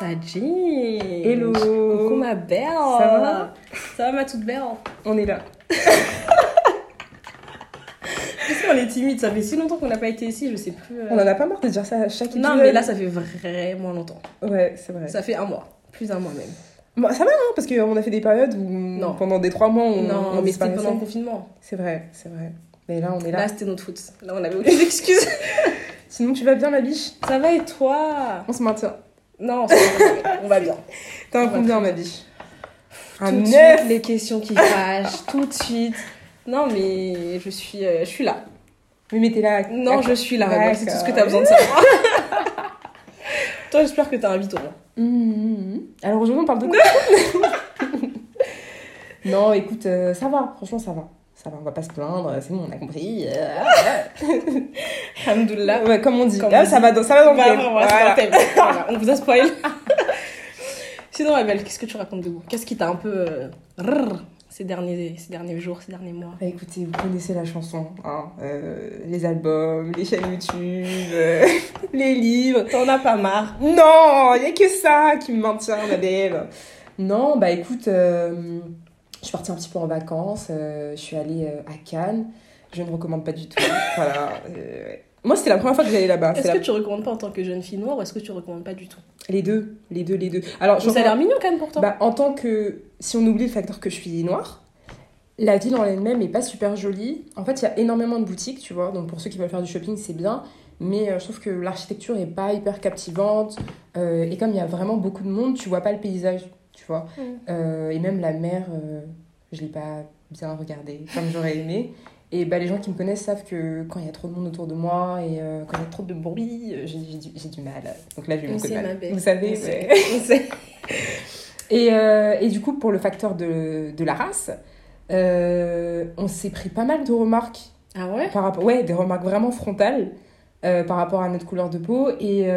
Tadji Hello. Coucou ma belle Ça va Ça va ma toute belle On est là. Qu'on est timide? Ça fait si longtemps qu'on n'a pas été ici, je sais plus. euh. On en a pas marre de dire ça à chaque épisode. Non mais là ça fait vraiment longtemps. Ouais, c'est vrai. Ça fait un mois. Plus d'un mois même. Bon, ça va, non Parce qu'on a fait des périodes où Non. pendant des trois mois, on, non on mais c'était pendant le confinement. C'est vrai, c'est vrai. Mais là, on est là. Là c'était notre faute. Là on avait aucune excuse. Sinon, tu vas bien, ma biche? Ça va et toi? On se maintient. Non, on va bien. T'as un combien, ma biche Un tout de neuf suite, les questions qui fâchent, tout de suite. Non mais je suis, euh, je suis là. Mais t'es là. Non, je suis là, c'est tout ce que t'as besoin de savoir. Toi, j'espère que t'as un vite au moins. Hum, hum. Alors aujourd'hui, on parle de quoi? Non, écoute, euh, ça va. Franchement, ça va. Ça va, on va pas se plaindre. C'est bon, on a compris. Euh, Alhamdoulilah. ouais, comme on dit. Comme Là, on ça dit. va dans, ça va dans le Bah, thème. Voilà. thème. Voilà, on vous a spoil. Sinon, Abel, qu'est-ce que tu racontes de vous Qu'est-ce qui t'a un peu euh, ces derniers, ces derniers jours, ces derniers mois? Bah, écoutez, vous connaissez la chanson, hein, euh, les albums, les chaînes YouTube, euh, les livres. T'en as pas marre? Non, il y a que ça qui me maintient, ma belle. Non, bah écoute, je suis partie un petit peu en vacances, euh, je suis allée euh, à Cannes. Je ne recommande pas du tout. voilà. euh. Moi, c'était la première fois que j'allais là-bas. Est-ce que la- tu recommandes pas en tant que jeune fille noire ou est-ce que tu recommandes pas du tout? Les deux, les deux, les deux. Alors, Ça a l'air mignon quand même pour toi. Bah, en tant que. Si on oublie le facteur que je suis noire, la ville en elle-même est pas super jolie. En fait, il y a énormément de boutiques, tu vois. Donc, pour ceux qui veulent faire du shopping, c'est bien. Mais euh, je trouve que l'architecture est pas hyper captivante. Euh, et comme il y a vraiment beaucoup de monde, tu vois pas le paysage, tu vois. Mm. Euh, et même la mer, euh, je l'ai pas bien regardée comme j'aurais aimé. Et bah, les gens qui me connaissent savent que quand il y a trop de monde autour de moi et euh, quand il y a trop de bruit, euh, j'ai du, du mal. Donc là, j'ai eu beaucoup de mal. Vous savez. Et, et du coup, pour le facteur de, de la race, on s'est pris pas mal de remarques Ah ouais? par rapport, ouais, des remarques vraiment frontales par rapport à notre couleur de peau et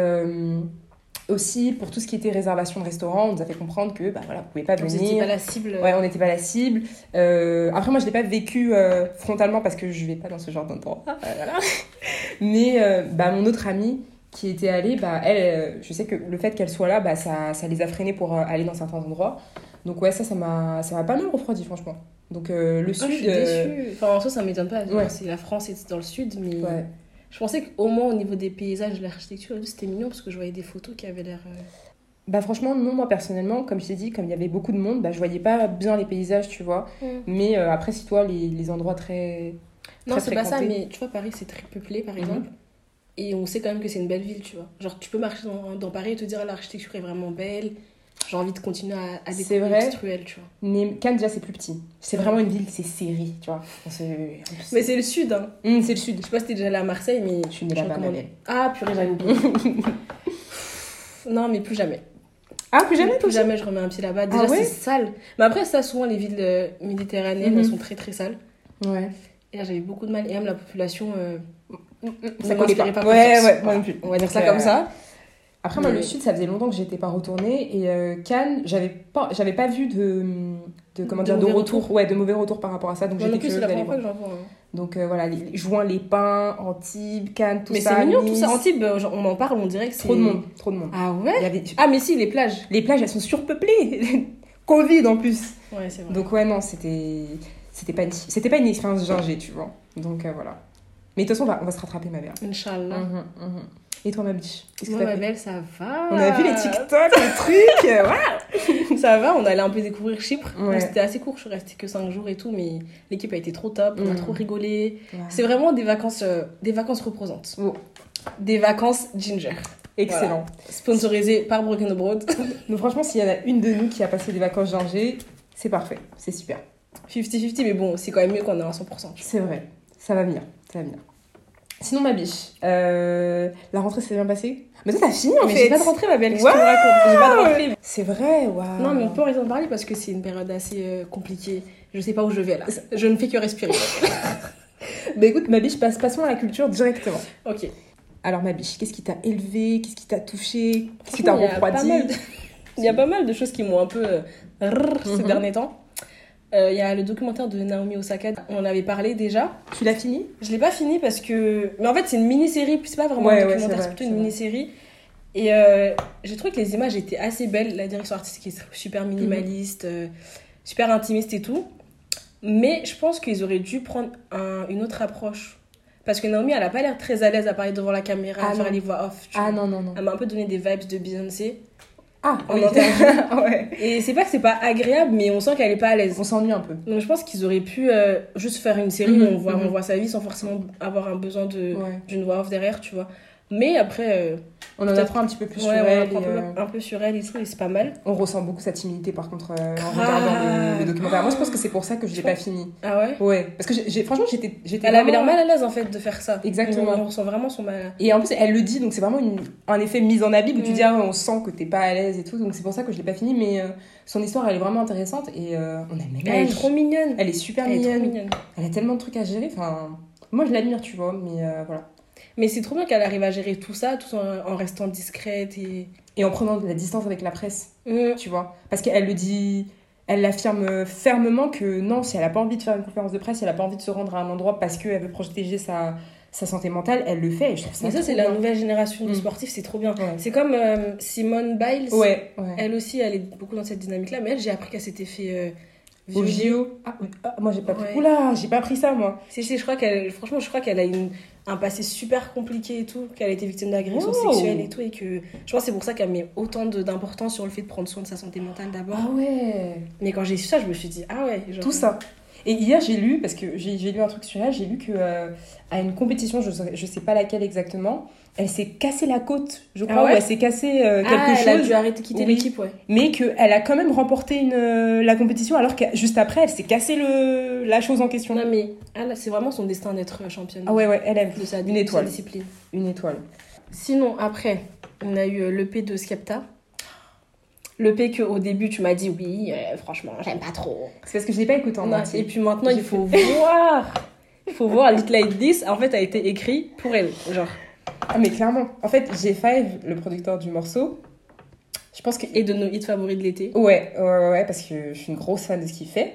aussi pour tout ce qui était réservation de restaurant, on nous a fait comprendre que bah voilà, vous pouvez pas Vous venir. étiez pas la cible. Ouais, on n'était pas la cible. Euh, après, moi, je l'ai pas vécu euh, frontalement parce que je vais pas dans ce genre d'endroit. Euh, voilà. Mais euh, bah, mon autre amie qui était allée, bah, elle, euh, je sais que le fait qu'elle soit là, bah, ça, ça les a freinés pour euh, aller dans certains endroits. Donc ouais, ça, ça m'a, ça m'a pas mal refroidi, franchement. Donc euh, le Ah, je sud. suis euh, déçue. Enfin, en soi, ça m'étonne pas. Ouais. C'est la France c'est dans le sud, mais ouais. Je pensais qu'au moins au niveau des paysages, de l'architecture, c'était mignon parce que je voyais des photos qui avaient l'air. euh, Bah franchement, non, moi personnellement, comme je t'ai dit, comme il y avait beaucoup de monde, bah, je voyais pas bien les paysages, tu vois. Mais euh, après, si toi, les, les endroits très... Non, c'est pas ça, mais tu vois, Paris, c'est très peuplé, par Mhm. exemple. Et on sait quand même que c'est une belle ville, tu vois. Genre, tu peux marcher dans, dans Paris et te dire l'architecture est vraiment belle. J'ai envie de continuer à, à découvrir vrai. Struel, tu vois. Mais Cannes, déjà, c'est plus petit. C'est vraiment une ville, c'est serré, tu vois. Mais c'est le sud, hein. Hum, c'est le sud. Je sais pas si t'es déjà allé à Marseille, mais Je suis née là-bas. Ah, purée, j'avais oublié. non, mais plus jamais. Ah, plus jamais, Plus jamais je remets un pied là-bas. Déjà, Ah ouais c'est sale. Mais après, ça, souvent, les villes euh, méditerranéennes, Mhm. elles sont très très sales. Ouais. Et là, j'avais beaucoup de mal. Et même la population. euh, Ça ne collait m'inspirait pas. pas ouais, ouais, moi non plus. On va dire ça Euh, comme ça. Après, moi, Mais- le sud, ça faisait longtemps que j'étais pas retournée. Et euh, Cannes, j'avais pas, j'avais pas vu de, de, comment De dire, de mauvais retour. retours. Ouais, de mauvais retours par rapport à ça. Donc j'étais curieuse d'aller fois voir. que. Donc euh, voilà, les, Jouan, les Pins, Antibes, Cannes, tout Mais ça. c'est mignon tout ça. Antibes, euh, genre, on en parle, on dirait que c'est. Trop de monde, trop de monde. Ah ouais Il y avait... Ah, mais si, les plages. Les plages, elles sont surpeuplées. Covid en plus. Ouais, c'est vrai. Donc ouais, non, c'était c'était pas une, c'était pas une expérience gingée, tu vois. Donc euh, voilà. Mais de toute façon, on va, on va se rattraper, ma mère. Inch'Allah. Mhm, mhm. Et toi, ma biche Qu'est-ce que Moi, ma belle, ça va. On a vu les TikTok, les trucs. euh. Ça va, on allait un peu découvrir Chypre. Ouais. C'était assez court, je suis restée que 5 jours et tout, mais l'équipe a été trop top, on a Mm. trop rigolé. Ouais. C'est vraiment des vacances, euh, des vacances reposantes. Oh. Des vacances ginger. Excellent. Sponsorisées par Broken Abroad. Donc franchement, s'il y en a une de nous qui a passé des vacances gingées, c'est parfait. C'est super. 50-50, mais bon, c'est quand même mieux qu'on ait un 100%. tu vois. C'est vrai. Ça va venir. Ça va venir. Sinon, ma biche, euh, la rentrée s'est bien passée Mais toi, t'as fini en mais fait j'ai pas de rentrée, ma belle. Qu'est-ce Waouh que tu me racontes J'ai pas de rentrée. C'est vrai, waouh. Non, mais on peut d'en parler parce que c'est une période assez euh, compliquée. Je sais pas où je vais là. Je ne fais que respirer. Bah écoute, ma biche, passe, passons à la culture directement. ok. Alors, ma biche, qu'est-ce qui t'a élevé? Qu'est-ce qui t'a touché? Qu'est-ce qui t'a Il y a pas refroidi? mal de- Il y a pas mal de choses qui m'ont un peu euh, ces Mhm. derniers temps. Euh, Il y a le documentaire de Naomi Osaka, on en avait parlé déjà. Tu l'as fini? Je l'ai pas fini parce que. Mais en fait, c'est une mini-série, c'est pas vraiment Ouais, un documentaire, c'est plutôt une mini-série. Et euh, j'ai trouvé que les images étaient assez belles. La direction artistique est super minimaliste, euh, super intimiste et tout. Mais je pense qu'ils auraient dû prendre un- une autre approche. Parce que Naomi, elle a pas l'air très à l'aise à parler devant la caméra, Ah à faire les voix off. tu Ah vois. non, non, non. Elle m'a un peu donné des vibes de Beyoncé. Ah, En oui. interview. ouais. Et c'est pas que c'est pas agréable, mais on sent qu'elle est pas à l'aise. On s'ennuie un peu. Donc je pense qu'ils auraient pu euh, juste faire une série Mhm, où on voit, mhm. on voit sa vie sans forcément avoir un besoin Ouais. d'une voix off derrière, tu vois. Mais après, euh, On en apprend un petit peu plus ouais, sur on elle. apprend et, un, peu, euh, un peu sur elle et tout, et c'est pas mal. On ressent beaucoup sa timidité par contre euh, en regardant le, le documentaire. Moi je pense que c'est pour ça que je l'ai pas fini. Ah ouais? Ouais, parce que j'ai- franchement j'étais j'étais Elle avait l'air vraiment- mal à l'aise en fait de faire ça. Exactement. On, on ressent vraiment son mal. Et en plus elle le dit donc c'est vraiment une- un effet mise en habit où tu Mm. dis ah on sent que t'es pas à l'aise et tout donc c'est pour ça que je l'ai pas fini mais euh, son histoire elle est vraiment intéressante et euh, on a le même Elle est trop mignonne. Elle est super Elle est trop mignonne. mignonne. Elle a tellement de trucs à gérer. Enfin, moi je l'admire tu vois mais euh, voilà. Mais c'est trop bien qu'elle arrive à gérer tout ça, tout en, en restant discrète et. Et en prenant de la distance avec la presse. Mm. tu vois. Parce qu'elle le dit, elle l'affirme fermement que non, si elle a pas envie de faire une conférence de presse, si elle a pas envie de se rendre à un endroit parce qu'elle veut protéger sa, sa santé mentale, elle le fait. Et je trouve ça Mais ça, c'est la nouvelle génération de Mm. sportifs, c'est trop bien. Ouais. C'est comme euh, Simone Biles. Ouais, ouais. Elle aussi, elle est beaucoup dans cette dynamique-là, mais elle, j'ai appris qu'elle s'était fait euh, Au. JO. Ah, oui. Ah, moi j'ai pas pris. Ouais. Oula, j'ai pas pris ça moi. Si, si, je crois qu'elle, franchement, je crois qu'elle a une, un passé super compliqué et tout, qu'elle a été victime d'agressions Oh. sexuelles et tout, et que je pense c'est pour ça qu'elle met autant de- d'importance sur le fait de prendre soin de sa santé mentale d'abord. Ah ouais. Mais quand j'ai su ça, je me suis dit, ah ouais, genre, Tout ça. Et hier j'ai lu, parce que j'ai lu un truc sur elle, j'ai lu que euh, à une compétition, je sais, je sais pas laquelle exactement, elle s'est cassé la côte, je crois, Ah ouais ou elle s'est cassé euh, quelque ah, elle a chose. dû arrêter de quitter Oui. l'équipe, ouais. mais qu'elle a quand même remporté une, euh, la compétition alors que juste après elle s'est cassé le, la chose en question. Non, mais elle, c'est vraiment son destin d'être championne Ah ouais, ouais, elle aime. de, sa, Une de sa étoile. discipline. Une étoile. Sinon, après, on a eu l'EP de Skepta. L'EP que au début tu m'as dit oui, euh, franchement, j'aime pas trop. C'est parce que je l'ai pas écouté en entier. et puis maintenant, il faut voir. Il faut voir Lit Like This. En fait, a été écrit pour elle. Genre. Ah mais clairement. En fait, G5, le producteur du morceau, je pense que... Et de nos hits favoris de l'été. Ouais, ouais, ouais, parce que je suis une grosse fan de ce qu'il fait.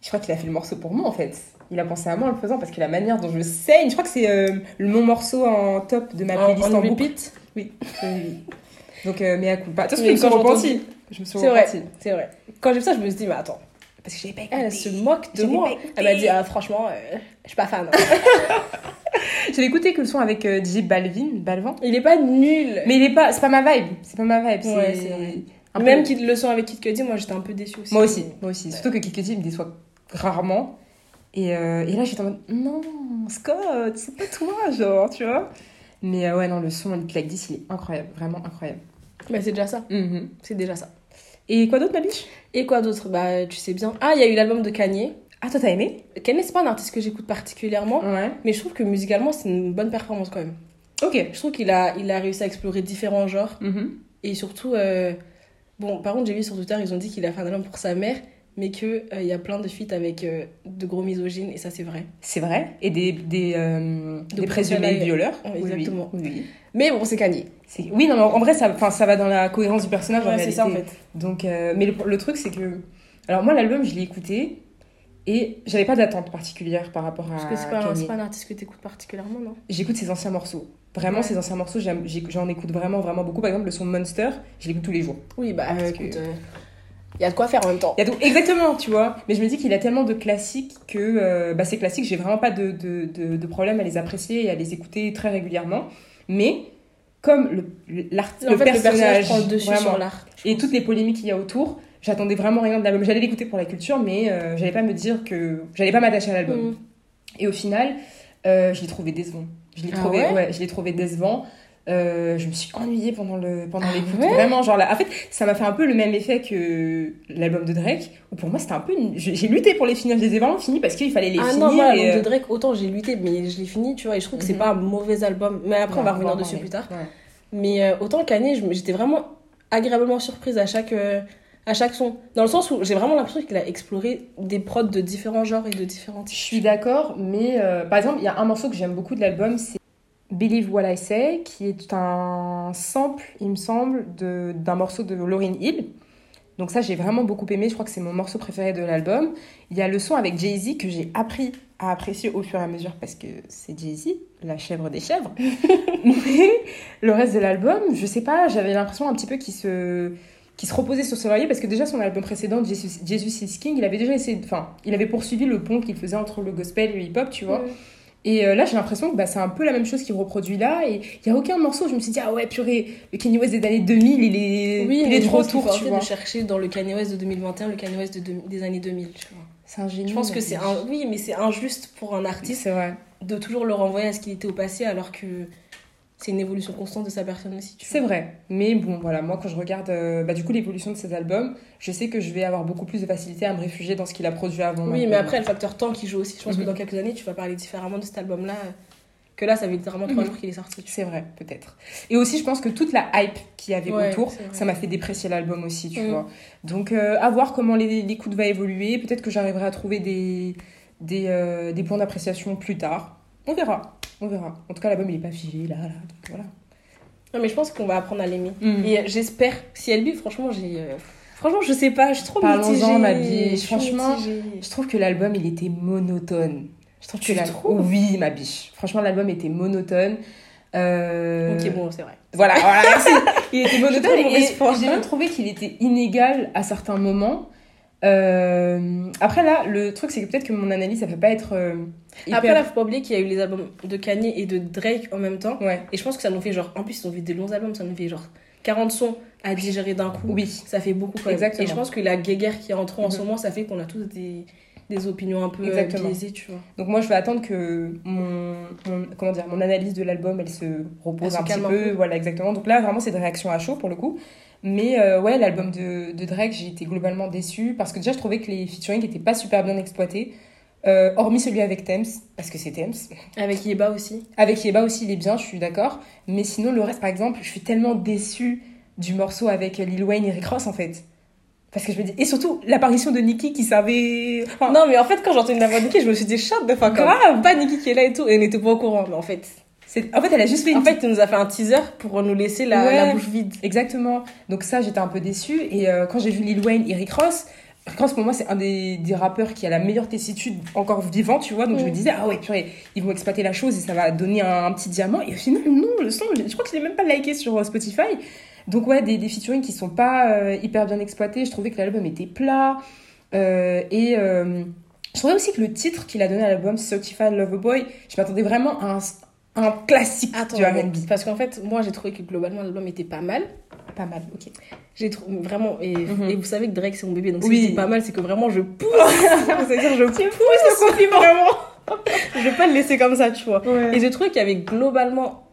Je crois qu'il a fait le morceau pour moi en fait. Il a pensé à moi en le faisant parce que la manière dont je saigne, je crois que c'est euh, mon morceau en top de ma En, playlist en, en boucle. repeat. Oui. Donc, euh, mais à coup pas. Toute façon, Mais je me suis quand j'ai repentie. Je me suis C'est vrai. C'est vrai. Quand j'ai vu ça, je me suis dit, mais attends. Parce que j'avais pas écouté. Elle, se moque de moi. Elle m'a dit, ah, franchement, euh, je suis pas fan. J'avais écouté que le son avec euh, DJ Balvin, Balvin. Il est pas nul. Mais il est pas, c'est pas ma vibe. C'est pas ma vibe. Ouais, c'est c'est vrai. un peu- Même qu'il le son avec Kid Cudi, moi j'étais un peu déçue aussi. Moi aussi, moi aussi. Surtout que Kid Cudi me déçoit rarement. Et, euh, et là, j'étais en mode, non, Scott, c'est pas toi, genre, tu vois. Mais euh, ouais, non, le son Like This, il est incroyable, vraiment incroyable. Mais c'est déjà ça. Mhm. C'est déjà ça. Et quoi d'autre, ma biche Et quoi d'autre? Bah, tu sais bien. Ah, il y a eu l'album de Kanye. Ah, toi, t'as aimé? Kanye, c'est pas un artiste que j'écoute particulièrement, Ouais. mais je trouve que musicalement, c'est une bonne performance quand même. Ok. Je trouve qu'il a, il a réussi à explorer différents genres. Mhm. Et surtout, euh, bon, par contre, j'ai vu sur Twitter, ils ont dit qu'il a fait un album pour sa mère, mais qu'il il y a plein de feats avec euh, de gros misogynes, et ça, c'est vrai. C'est vrai. Et des, des, euh, De des présumés violeurs. Oui, exactement. Oui, oui. Mais bon, c'est Kanye. Oui, non, mais en vrai, ça, ça va dans la cohérence du personnage. Ouais, c'est ça en fait. Donc, euh, mais le, le truc, c'est que. Alors, moi, l'album, je l'ai écouté et j'avais pas d'attente particulière par rapport à. Parce que c'est pas, un- Kanye. c'est pas un artiste que t'écoutes particulièrement, non? J'écoute ses anciens morceaux. Vraiment, Ouais. ses anciens morceaux, j'en écoute vraiment, vraiment beaucoup. Par exemple, le son Monster, je l'écoute tous les jours. Oui, bah Parce écoute, que- il y a de quoi faire en même temps. Y a tout- Exactement, tu vois. Mais je me dis qu'il a tellement de classiques que euh, bah, ces classiques, j'ai vraiment pas de, de, de, de problème à les apprécier et à les écouter très régulièrement. Mais comme le, En le fait, le personnage prend le dessus vraiment, sur l'art. et toutes les polémiques qu'il y a autour, j'attendais vraiment rien de l'album. J'allais l'écouter pour la culture, mais euh, j'allais pas me dire que. J'allais pas m'attacher à l'album. Mhm. Et au final, euh, je l'ai trouvé décevant. Je l'ai Ah trouvé, ouais? ouais, je l'ai trouvé décevant. Euh, je me suis ennuyée pendant le pendant Ah l'écoute. ouais Vraiment, genre là, en fait, ça m'a fait un peu le même effet que l'album de Drake. Où pour moi, c'était un peu, une- j'ai lutté pour les finir. Je les ai vraiment finis parce qu'il fallait les Ah finir. non, moi, l'album euh, de Drake, autant j'ai lutté, mais je l'ai fini, tu vois, et je trouve que c'est Mhm. pas un mauvais album. Mais après, on va revenir dessus ouais. plus tard. Mais euh, autant me- j'étais vraiment agréablement surprise à chaque, euh, à chaque son. Dans le sens où j'ai vraiment l'impression qu'il a exploré des prods de différents genres et de différents Je suis d'accord, mais euh, par exemple, il y a un morceau que j'aime beaucoup de l'album, c'est Believe What I Say, qui est un sample, il me semble, d'un morceau de Lauryn Hill. Donc ça, j'ai vraiment beaucoup aimé. Je crois que c'est mon morceau préféré de l'album. Il y a le son avec Jay-Z que j'ai appris à apprécier au fur et à mesure parce que c'est Jay-Z, la chèvre des chèvres. Mais le reste de l'album, je sais pas, j'avais l'impression un petit peu qu'il se qui se reposait sur ce laurier parce que déjà son album précédent Jesus, Jesus is King il avait déjà essayé enfin il avait poursuivi le pont qu'il faisait entre le gospel et le hip hop tu vois et euh, là j'ai l'impression que bah, c'est un peu la même chose qu'il reproduit là. Et il y a aucun morceau où je me suis dit ah ouais purée le Kanye West des années 2000 il est Oui, il est de retour tu vois de chercher dans le Kanye West de 2021 le Kanye West de des années 2000, tu vois. c'est un génie Je pense que c'est un oui, mais c'est injuste pour un artiste vrai. de toujours le renvoyer à ce qu'il était au passé alors que c'est une évolution constante de sa personne aussi, C'est vrai, mais bon, voilà, moi quand je regarde euh, bah, du coup l'évolution de ses albums, je sais que je vais avoir beaucoup plus de facilité à me réfugier dans ce qu'il a produit avant. Oui, maintenant. mais après, le facteur temps qui joue aussi. Je pense Mhm. que dans quelques années, tu vas parler différemment de cet album-là. Que là, ça fait littéralement trois Mhm. jours qu'il est sorti. C'est vrai, peut-être. Et aussi, je pense que toute la hype qu'il y avait Ouais, autour, ça m'a fait déprécier l'album aussi, tu Mhm. vois. Donc, euh, à voir comment l'écoute va évoluer. Peut-être que j'arriverai à trouver des, des, euh, des points d'appréciation plus tard. On verra, on verra. En tout cas, l'album, il est pas figé, là, là. Donc, voilà. Non, mais je pense qu'on va apprendre à l'aimer. Mhm. Et euh, j'espère, si elle lui, franchement, j'ai. euh, Franchement, je sais pas, je suis trop Parlons-en, ma biche. Franchement, mitigée. Je trouve que l'album, il était monotone. Je trouve Tu que Oui, ma biche. Franchement, l'album était monotone. Euh, Ok, bon, c'est vrai. Voilà, voilà, merci. Il était monotone j'ai même trouvé qu'il était inégal à certains moments. Euh, Après, là, le truc, c'est que peut-être que mon analyse, ça peut pas être hyper... Après, là, faut pas oublier qu'il y a eu les albums de Kanye et de Drake en même temps. Ouais, Et je pense que ça nous fait genre. En plus, ils ont fait des longs albums, ça nous fait genre 40 sons à digérer d'un coup. oui. Ça fait beaucoup quand même. Exactement. Et je pense que la guéguerre qui est entrée en ce Mhm. moment, ça fait qu'on a tous des, des opinions un peu euh, Exactement. biaisées, tu vois. Donc moi, je vais attendre que mon, mon- comment dire, mon analyse de l'album, elle se repose Elle se un petit un peu. Voilà, exactement. Donc là, vraiment, c'est des réactions à chaud pour le coup. Mais euh, ouais, l'album de, de Drake, j'ai été globalement déçue parce que déjà, je trouvais que les featuring n'étaient pas super bien exploités. Euh, hormis celui avec Thames, parce que c'est Thames. Avec Yeba aussi. Avec Yeba aussi, il est bien, je suis d'accord. Mais sinon, le reste, par exemple, je suis tellement déçue du morceau avec Lil Wayne et Rick Ross, en fait. Parce que je me dis... Et surtout, l'apparition de Nicki qui savait... Enfin, Non, mais en fait, quand j'ai entendu la voix de Nicki, je me suis dit, chat de fin, Grave. Pas Nicki qui est là et tout. Et elle n'était pas au courant, mais en fait. en fait, elle a juste fait une En fait, tu nous a fait un teaser pour nous laisser la, Ouais. la bouche vide. Exactement. Donc ça, j'étais un peu déçue. Et euh, quand j'ai vu Lil Wayne et Rick Ross, Rick Ross, pour moi, c'est un des, des rappeurs qui a la meilleure tessitude encore vivant, tu vois. Donc je me Mm. disais, ah ouais, purée, ils vont exploiter la chose et ça va donner un, un petit diamant. Et au final, non, le son, je crois que je l'ai même pas liké sur euh, Spotify. Donc ouais, des, des featuring qui sont pas euh, hyper bien exploités. Je trouvais que l'album était plat. Euh, et euh, je trouvais aussi que le titre qu'il a donné à l'album, Certified Lover Boy, je m'attendais vraiment à un, un classique Attends, du R&B. parce qu'en fait, moi, j'ai trouvé que globalement, l'album était pas mal. Pas mal, ok. J'ai trouvé vraiment. Et, Mhm. et vous savez que Drake, c'est mon bébé. Donc, si Oui. je dis pas mal, c'est que vraiment, je pousse. C'est-à-dire, je pousse le compliment. Vraiment. je vais pas le laisser comme ça, tu vois. Et j'ai trouvé qu'il y avait globalement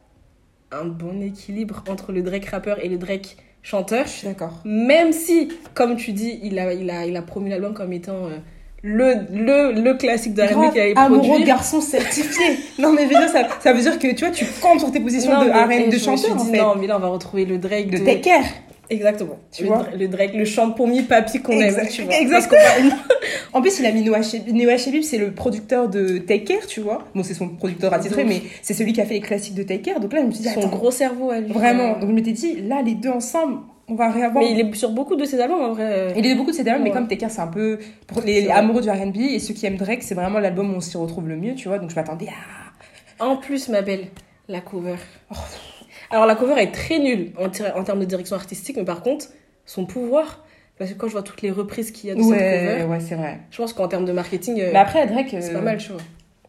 un bon équilibre entre le Drake rappeur et le Drake chanteur. Je suis d'accord. Même si, comme tu dis, il a, il a, il a promu l'album comme étant euh, le, le, le classique de R&B qu'il avait amoureux produit. garçon certifié. non mais je veux dire, ça, ça veut dire que tu vois, tu comptes sur tes positions Non, de R&B de chanteur en fait. Non, mais là, on va retrouver le Drake De Take Care. Exactement. Tu le, vois le Drake, le champomis papy qu'on aime, Exact- tu vois. exact. Parce qu'on va- En plus, il a mis Noah Shebib. C'est le producteur de Take Care, tu vois. Bon, c'est son producteur attitré, mais c'est celui qui a fait les classiques de Take Care. Donc là, je me suis dit, Son attends, gros cerveau à lui. vraiment. Donc je m'étais dit, là, les deux ensemble, on va réavoir. Mais il est sur beaucoup de ses albums, en vrai. Il y a beaucoup de ces albums, mais comme Care, c'est un peu pour les, amoureux du R&B et ceux qui aiment Drake, c'est vraiment l'album où on s'y retrouve le mieux, tu vois. Donc je m'attendais à. En plus, ma belle, la cover. Alors, la cover est très nulle en, ter- en termes de direction artistique, mais par contre, son pouvoir. Parce que quand je vois toutes les reprises qu'il y a de cette cover, ouais, c'est vrai. je pense qu'en termes de marketing, euh, Mais après, Drake, c'est euh, pas mal, tu vois.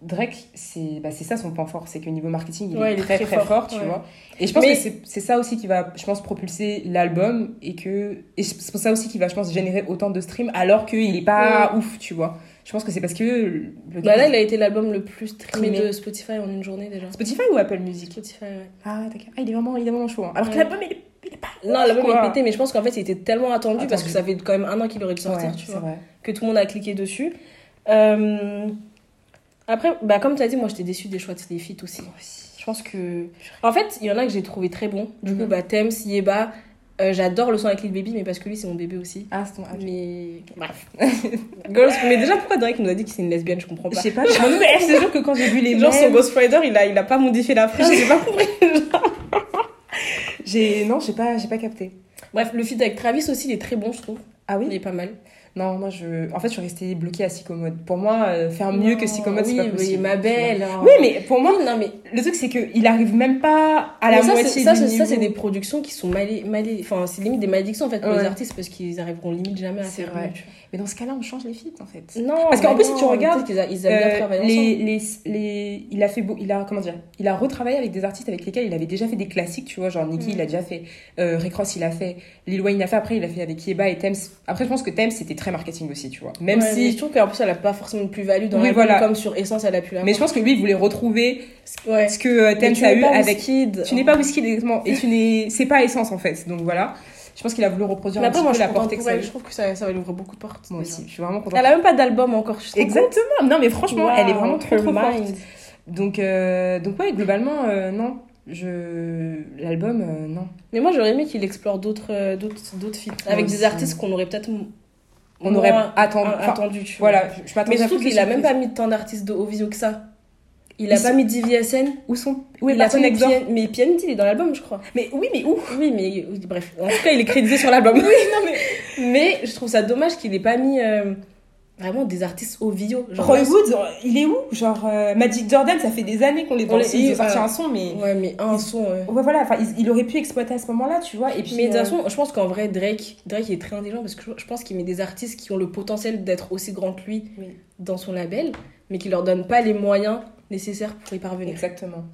Drake, c'est bah, c'est ça son point fort, c'est qu'au niveau marketing, il Ouais, est il est très très fort, fort, tu ouais. vois. Et je pense Mais- que c'est- ça aussi qui va, je pense, propulser l'album et que et c'est pour ça aussi qu'il va, je pense, générer autant de streams alors qu'il est pas ouf, tu vois. Je pense que c'est parce que le Bah là, il a été l'album le plus streamé Streamé. de Spotify en une journée déjà. Spotify ou Apple Music Spotify, ouais. Ah, d'accord. Ah, il est vraiment, il est vraiment chaud. hein. Alors que l'album, il est, il est pas. Non, l'album est pété, mais je pense qu'en fait, il était tellement attendu, parce que ça fait quand même un an qu'il aurait dû sortir, Ouais, tu vois. vrai. que tout le monde a cliqué dessus. Euh, Après, bah, comme tu as dit, moi j'étais déçue des choix de feats aussi. Je pense que. En fait, il y en a que j'ai trouvé très bons. Du coup, Mhm. bah, Thames, Yeba. euh, J'adore le son avec Lil Baby, mais parce que lui, c'est mon bébé aussi. Ah, c'est ton. ah, Mais. Bref. Girls, mais déjà, pourquoi Drake nous a dit que c'est une lesbienne Je comprends Je pas. sais pas, je je te jure que quand j'ai vu les Genre, son mèmes, Ghost Rider, il a, il a pas modifié la phrase, j'ai pas compris. j'ai non, j'ai pas, j'ai pas capté. Bref, le feat avec Travis aussi, il est très bon, je trouve. Ah oui? Il est pas mal. Non, moi, je... en fait, je suis restée bloquée à Psychomode. Pour moi, euh, faire mieux que Psychomode, oui, c'est pas oui, possible. ma belle. hein. Oui, mais pour moi, non, mais le truc, c'est qu'il arrive même pas à la ça, moitié c'est- ça, du niveau. ça, c'est des productions qui sont mal, mal enfin c'est limite des malédictions en fait pour Ouais. les artistes parce qu'ils arriveront limite jamais à C'est faire vrai. mieux. Mais dans ce cas-là, on change les feats, en fait. non Parce qu'en plus, si tu regardes, a- ils Euh, les, les, les, il a fait beau, il a comment dire, il a retravaillé avec des artistes avec lesquels il avait déjà fait des classiques, tu vois, genre Nicki, Mm. il a déjà fait, euh, Ross, il a fait, Lil Wayne, il a fait, après, il a fait avec Yeba et Thames. Après, je pense que Thames, c'était très marketing aussi, tu vois. Même Ouais, si, je trouve qu'en plus elle a pas forcément de plus-value dans Oui, la voilà. comme sur Essence elle a pu la mais je pense que lui, il voulait retrouver ouais ce que euh, tu a n'es eu pas avec. Wizkid. Tu n'es pas whisky exactement, et tu n'es, c'est pas essence en fait, donc voilà. Je pense qu'il a voulu reproduire un moi peu je la pour elle Excel. je trouve que ça, ça va lui ouvrir beaucoup de portes Moi aussi, je suis vraiment contente. elle a même pas d'album encore je Exactement. Non, mais franchement, elle est vraiment trop trop forte. Donc, euh, donc ouais, globalement, euh, non. Je... L'album, euh, non. mais moi j'aurais aimé qu'il explore d'autres d'autres d'autres feats Moi avec des artistes qu'on aurait peut-être On aurait attendu. attendu tu vois. voilà, je, mais m'attendais à surtout qu'il a même pas mis tant d'artistes de haut visio que ça il Ils a sont- pas mis DVSN Où sont Où est il a parti pas mis Nexor PN mais PND il est dans l'album je crois Mais oui, mais où Oui, mais bref. En tout cas, il est crédité sur l'album. Oui, non, mais. mais je trouve ça dommage qu'il ait pas mis euh, vraiment des artistes au vidéo. Genre, Roy euh, il est où? Genre, euh, Magic Jordan, ça fait des années qu'on les voit. les- Il a il- sorti euh, un son, mais. Ouais, mais un son. Ouais, voilà, enfin, il, il aurait pu exploiter à ce moment-là, tu vois. Et puis. Mais de toute euh, façon, je pense qu'en vrai, Drake, Drake est très intelligent parce que je, pense qu'il met des artistes qui ont le potentiel d'être aussi grands que lui Oui. dans son label, mais qui leur donne pas les moyens nécessaires pour y parvenir. Exactement.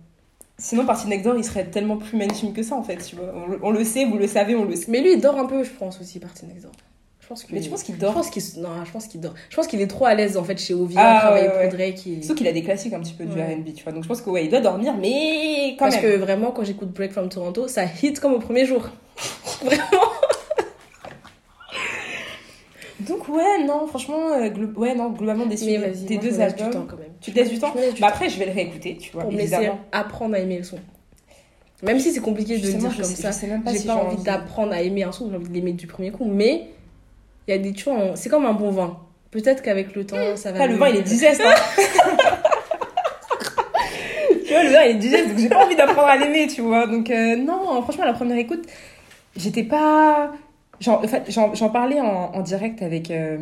Sinon, Party Next Door, il serait tellement plus mainstream que ça, en fait, tu vois. On, le- on le sait, vous le savez, on le sait. Mais lui, il dort un peu, je pense aussi, Party Next Door. Je pense que Mais tu penses qu'il Je dort pense qu'il non, je pense qu'il dort. Je pense qu'il est trop à l'aise en fait chez Ovi Ah, travailler ouais, ouais. pour Drake. et- Surtout qu'il a des classiques un petit peu du Ouais. RB, tu vois. Donc je pense que ouais, il doit dormir, mais quand Parce même. que vraiment, quand j'écoute Break from Toronto, ça hit comme au premier jour. vraiment. Donc ouais, non, franchement, euh, glo- ouais, non, globalement déçu je deux laisse du albums. temps quand même. Tu te laisses du temps Je laisse du Bah temps après, je vais le réécouter, tu vois, pour me laisser évidemment. apprendre à aimer le son. Même si c'est compliqué de le dire je comme sais- ça. je même pas J'ai si pas j'ai envie. d'apprendre à aimer un son, j'ai envie de l'aimer du premier coup. Mais il y a des, tu vois, on- c'est comme un bon vin. Peut-être qu'avec le temps, ça va. Ah, le vin, il est digeste, hein. Tu vois, le vin, il est digeste, donc j'ai pas envie d'apprendre à l'aimer, tu vois. Donc euh, non, franchement, la première écoute, j'étais pas... Genre, en fait, j'en parlais en, en direct avec, euh,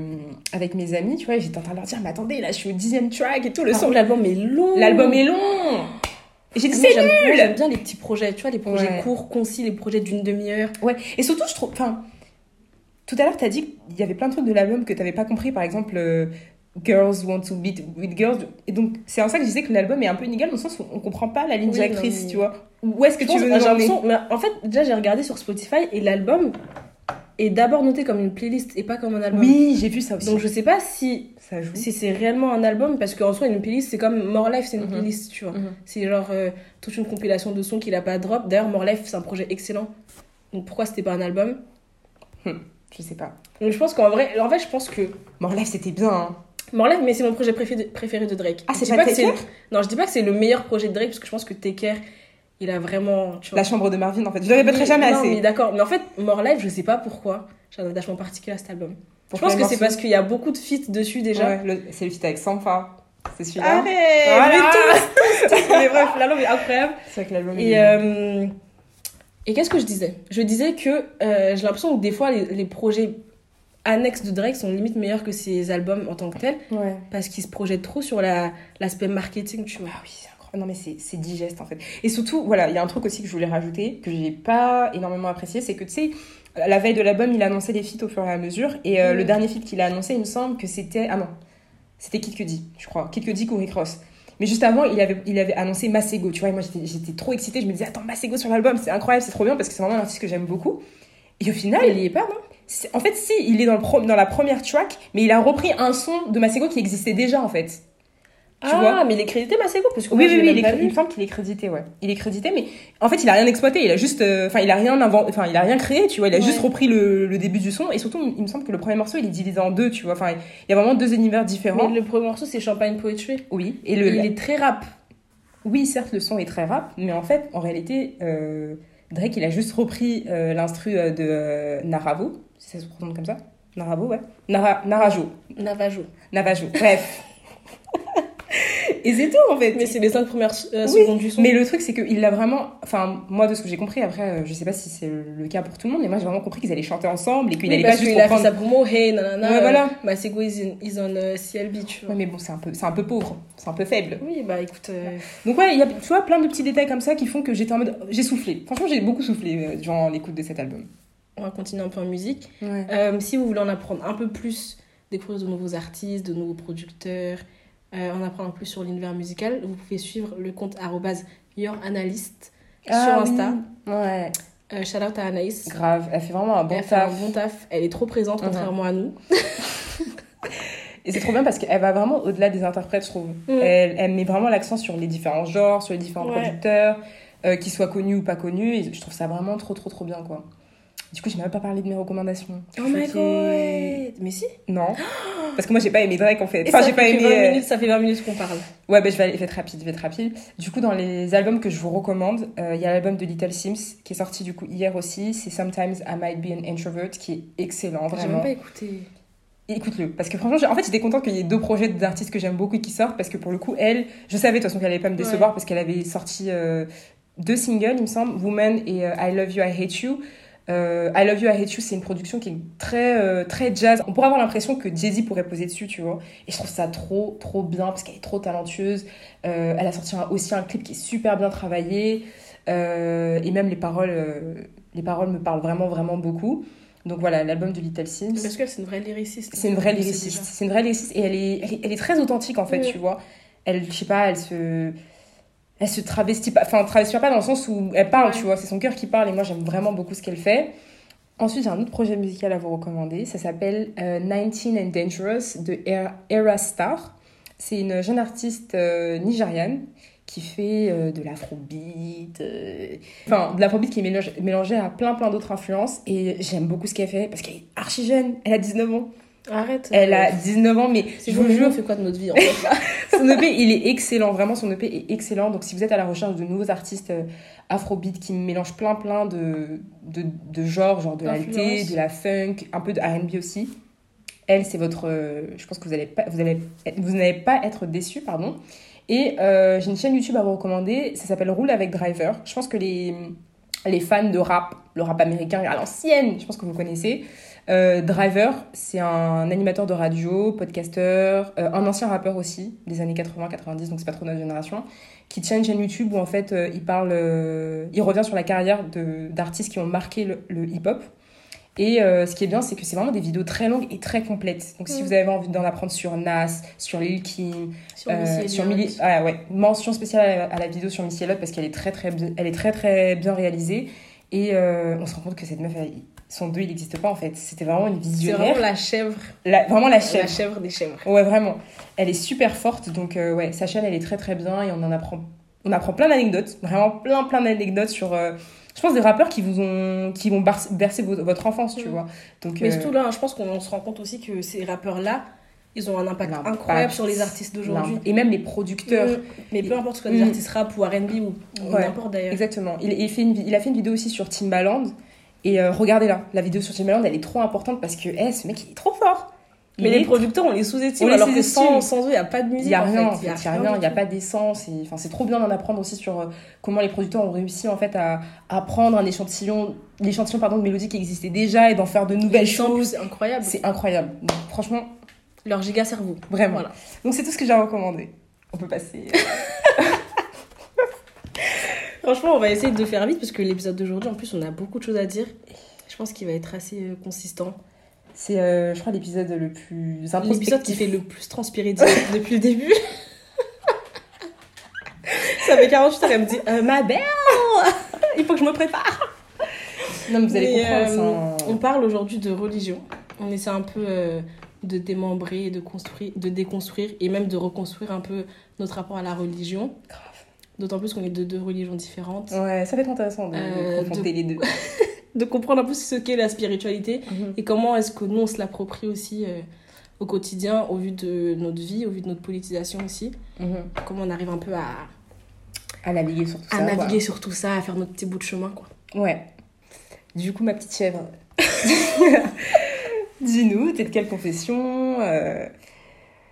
avec mes amis, tu vois, j'étais en train de leur dire, mais attendez, là, je suis au dixième track et tout, le son... contre, l'album est long. L'album est long j'ai dit, c'est nul j'aime bien les petits projets, tu vois, les projets Ouais. courts, concis, les projets d'une demi-heure. Ouais, et surtout, je trouve. Enfin, tout à l'heure, t'as dit qu'il y avait plein de trucs de l'album que t'avais pas compris, par exemple. euh, Girls want to beat with girls. Et donc, c'est en ça que je disais que l'album est un peu inégal, dans le sens où on comprend pas la ligne Oui, directrice, tu vois. Où est-ce que Je tu veux nous mais en fait, déjà, j'ai regardé sur Spotify et l'album est d'abord noté comme une playlist et pas comme un album. Oui, j'ai vu ça aussi. Donc, je sais pas si, ça joue. si c'est réellement un album parce qu'en soi, une playlist, c'est comme More Life, c'est une Mhm. playlist, tu vois. Mhm. C'est genre euh, toute une compilation de sons qu'il a pas drop. D'ailleurs, More Life, c'est un projet excellent. Donc, pourquoi c'était pas un album? Je sais pas. Donc, je pense qu'en vrai, en fait, je pense que More Life, c'était bien. Hein. Mais c'est mon projet préféré de, Drake. Ah, c'est pas que Care Non, je dis pas que c'est le meilleur projet de Drake parce que je pense que Take Care, il a vraiment. Tu vois, La chambre de Marvin, en fait. Je le répéterai jamais non, assez. mais d'accord. Mais en fait, More Life, je sais pas pourquoi. J'ai un attachement particulier à cet album. Je pense que c'est parce qu'il y a beaucoup de feats dessus déjà. Ouais, le- c'est le feat avec Sampha. C'est celui-là. Arrête Voilà. Mais. Mais bref, l'album est incroyable. C'est vrai que l'album Et, est euh, et qu'est-ce que je disais? Je disais que euh, j'ai l'impression que des fois, les, les projets annexes de Drake sont limite meilleurs que ses albums en tant que tels Ouais. parce qu'ils se projettent trop sur la- l'aspect marketing, tu vois. Ah oui, c'est incroyable. Non, mais c'est digeste en fait. Et surtout, voilà, il y a un truc aussi que je voulais rajouter, que j'ai pas énormément apprécié, c'est que tu sais, la veille de l'album, il a annoncé les feats au fur et à mesure. Et euh, Mm. le dernier feat qu'il a annoncé, il me semble que c'était. Ah non, c'était Kid Cudi, je crois. Kid Cudi ou Rick Ross. Mais juste avant, il avait, il avait annoncé Masego, tu vois. Et moi, j'étais- trop excitée. Je me disais, attends, Masego sur l'album, c'est incroyable, c'est trop bien parce que c'est vraiment un artiste que j'aime beaucoup. Et au final, Il y est pas, non? en fait, si, il est dans, le pro- dans la première track, mais il a repris un son de Masego qui existait déjà en fait. Tu ah, vois mais il est crédité Masego parce que Oui, moi, oui, oui, il, est il me semble qu'il est crédité, ouais. Il est crédité, mais en fait, il a rien exploité, il a juste, euh, enfin, il a rien inventé, enfin, il a rien créé, tu vois, il a Ouais. juste repris le, le début du son, et surtout, il me semble que le premier morceau, il est divisé en deux, tu vois, enfin, il y a vraiment deux univers différents. Mais le premier morceau, c'est Champagne Poetry. Oui, et le, il est très rap. oui, certes, le son est très rap, mais en fait, en réalité, euh, Drake, il a juste repris euh, l'instru de Naravo, si ça se prononce comme ça. Naravo, ouais. Nara, Narajo. Navajo. Navajo, bref. et c'est tout en fait. Mais c'est les 5 premières euh, Oui, secondes du son. Mais le truc, c'est qu'il l'a vraiment. Enfin, moi, de ce que j'ai compris, après, euh, je sais pas si c'est le cas pour tout le monde, mais moi, j'ai vraiment compris qu'ils allaient chanter ensemble et qu'il Oui, allait pas juste qu'il a fait sa promo, hey, nanana. Ouais, voilà. euh, Masego is, in- is on euh, CLB, tu vois. Ouais, mais bon, c'est un, peu, c'est un peu pauvre, c'est un peu faible. Oui, bah écoute, euh, Donc, ouais, il y a, tu vois, plein de petits détails comme ça qui font que j'étais en mode. J'ai soufflé. Franchement, j'ai beaucoup soufflé durant l'écoute de cet album. on va continuer un peu en musique. Ouais. Euh, si vous voulez en apprendre un peu plus, découvrir de nouveaux artistes, de nouveaux producteurs, euh, en apprendre un peu plus sur l'univers musical, vous pouvez suivre le compte youranalyst sur Insta. Ah Ouais, Euh, shout out à Anaïs. grave. Elle fait vraiment un bon Elle fait un taf. bon taf. Elle est trop présente, contrairement à nous. Et c'est trop bien parce qu'elle va vraiment au-delà des interprètes, je trouve. Mm. Elle, elle met vraiment l'accent sur les différents genres, sur les différents Ouais. producteurs, euh, qu'ils soient connus ou pas connus. Et je trouve ça vraiment trop, trop, trop bien, quoi. Du coup, j'ai même pas parlé de mes recommandations. Oh my god Mais si Non. Parce que moi, j'ai pas aimé Drake, en fait. Enfin, j'ai pas aimé... 20 euh, minutes, ça fait 20 minutes qu'on parle. Ouais, ben je vais aller, je vais être rapide, je vais être rapide. Du coup, dans les albums que je vous recommande, euh, il y a l'album de Little Sims qui est sorti du coup hier aussi. C'est Sometimes I Might Be an Introvert qui est excellent, J'ai vraiment. même pas écouté. Écoute-le, parce que franchement, j'ai- en fait, j'étais contente qu'il y ait deux projets d'artistes que j'aime beaucoup et qui sortent, parce que pour le coup, elle, je savais de toute façon qu'elle allait pas me décevoir, parce qu'elle avait sorti euh, deux singles, il me semble, Woman et euh, I Love You, I Hate You. Euh, I Love You, I Hate You, c'est une production qui est très, euh, très jazz. On pourrait avoir l'impression que Jay-Z pourrait poser dessus, tu vois. Et je trouve ça trop, trop bien, parce qu'elle est trop talentueuse. Euh, elle a sorti un- aussi un clip qui est super bien travaillé. Et même les paroles, les paroles me parlent vraiment, vraiment beaucoup. Donc voilà, l'album de Little Sims. Parce qu'elle, c'est une vraie lyriciste. C'est une vraie lyriciste. C'est une vraie lyriciste et elle est, elle est, elle est très authentique en fait, tu vois. Elle, je sais pas, elle se, elle se travestit pas, enfin travestit pas dans le sens où elle parle, Ouais. tu vois. C'est son cœur qui parle et moi j'aime vraiment beaucoup ce qu'elle fait. Ensuite, j'ai un autre projet musical à vous recommander. Ça s'appelle euh, 19 and Dangerous de Era- Star. C'est une jeune artiste euh, nigériane qui fait euh, de l'afrobeat, euh, enfin de l'afrobeat qui est mélange- mélangé à plein plein d'autres influences. Et j'aime beaucoup ce qu'elle fait parce qu'elle est archi jeune. Elle a 19 ans. Arrête. Elle a 19 ans, mais je vous jure, on fait quoi de notre vie en fait là son EP, il est excellent. Vraiment, son EP est excellent. Donc, si vous êtes à la recherche de nouveaux artistes euh, afrobeat qui mélangent plein, plein de, de, de genres, genre de l'alté, de la funk, un peu de RB aussi, elle, c'est votre. euh, je pense que vous allez pas, vous allez, vous n'allez pas être déçus, pardon. Et euh, j'ai une chaîne YouTube à vous recommander. Ça s'appelle Roule avec Driver. Je pense que les, les fans de rap, le rap américain à l'ancienne, je pense que vous connaissez. Euh, Driver, c'est un animateur de radio, podcasteur, euh, un ancien rappeur aussi, des années 80-90, donc c'est pas trop notre génération, qui tient une chaîne YouTube où en fait euh, il parle, il revient sur la carrière d'artistes qui ont marqué le, le hip-hop. Et ce qui est bien, c'est que c'est vraiment des vidéos très longues et très complètes. Donc si Mm. vous avez envie d'en apprendre sur Nas, sur Lil Kim, Sur sur. Millie- ah ouais, mention spéciale à la, à la vidéo sur Missy Elliott parce qu'elle est très très bien, elle est très très bien réalisée et euh, on se rend compte que cette meuf, elle- son deux, il n'existe pas en fait. C'était vraiment une C'est visionnaire, vraiment la chèvre. La- vraiment la La chèvre. chèvre des chèvres. Ouais, vraiment. Elle est super forte, donc euh, ouais, sa chaîne, elle est très très bien et on en apprend, on apprend plein d'anecdotes, vraiment plein plein d'anecdotes sur, euh, je pense des rappeurs qui vous ont, qui vont bercer vo- votre enfance, tu Mm. vois. Donc Mais euh, surtout là, je pense qu'on se rend compte aussi que ces rappeurs-là, ils ont un impact L'impact. incroyable sur les artistes d'aujourd'hui. et même les producteurs. Mm. Mais peu importe ce que des Mm. artistes rap ou RB ou, ou Ouais. n'importe d'ailleurs. Exactement. Il, il fait une, il a fait une vidéo aussi sur Timbaland. Et euh, regardez-la, la vidéo sur Timbaland, elle est trop importante parce que eh, ce mec, il est trop fort. Il Mais les est- producteurs, on les sous-estime On les alors que sans, sans eux, il n'y a pas de Il musique. n'y a en rien, en fait. il y a rien, il n'y a pas d'essence. Enfin, c'est trop bien d'en apprendre aussi sur euh, comment les producteurs ont réussi en fait à, à prendre un échantillon, l'échantillon pardon de mélodies qui existait déjà et d'en faire de nouvelles choses. C'est incroyable. C'est incroyable. Donc, franchement, Leur giga cerveau. vraiment. Voilà. Donc c'est tout ce que j'ai à recommander. On peut passer. Franchement, on va essayer de faire vite parce que l'épisode d'aujourd'hui, en plus, on a beaucoup de choses à dire. Je pense qu'il va être assez euh, consistant. C'est, euh, je crois, l'épisode le plus L'épisode qui fait le plus transpirer depuis le début. Ça fait 48 heures, elle me dit euh, Ma belle Il faut que je me prépare Non, mais vous allez Mais, comprendre. un- On parle aujourd'hui de religion. On essaie un peu de démembrer, de construire, de déconstruire et même de reconstruire un peu notre rapport à la religion. D'autant plus qu'on est de deux religions différentes. Ouais, ça va être intéressant de Euh, confronter de- les deux. De comprendre un peu ce qu'est la spiritualité Mhm. et comment est-ce que nous on se l'approprie aussi euh, au quotidien au vu de notre vie, au vu de notre politisation aussi. Mhm. Comment on arrive un peu à, À naviguer sur tout à ça. naviguer sur tout ça, à faire notre petit bout de chemin quoi. Ouais. Du coup, ma petite chèvre. Dis-nous, t'es de quelle confession euh,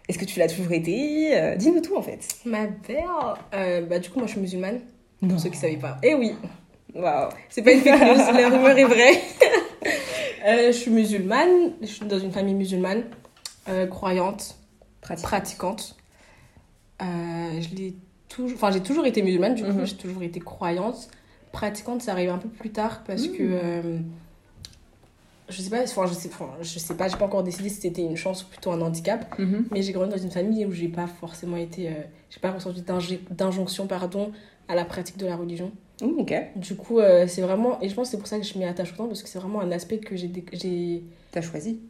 Est-ce que tu l'as toujours été? Euh, Dis-nous tout en fait. Ma mère, euh, bah du coup moi je suis musulmane. Non. Pour ceux qui savaient pas. Eh oui, Waouh. c'est pas une fake news, la rumeur est vraie. Euh, je suis musulmane, je suis dans une famille musulmane, croyante, Pratique. pratiquante. Je l'ai toujours, enfin j'ai toujours été musulmane, du coup Mhm. j'ai toujours été croyante. Pratiquante, ça arrive un peu plus tard parce Mhm. que je sais pas, enfin je sais, enfin, je sais pas, j'ai pas encore décidé si c'était une chance ou plutôt un handicap. Mhm. Mais j'ai grandi dans une famille où j'ai pas forcément été, euh, j'ai pas ressenti d'inj- d'injonction pardon à la pratique de la religion. Ouh, ok. Du coup, euh, c'est vraiment, et je pense que c'est pour ça que je m'y attache autant parce que c'est vraiment un aspect que j'ai, T'as choisi.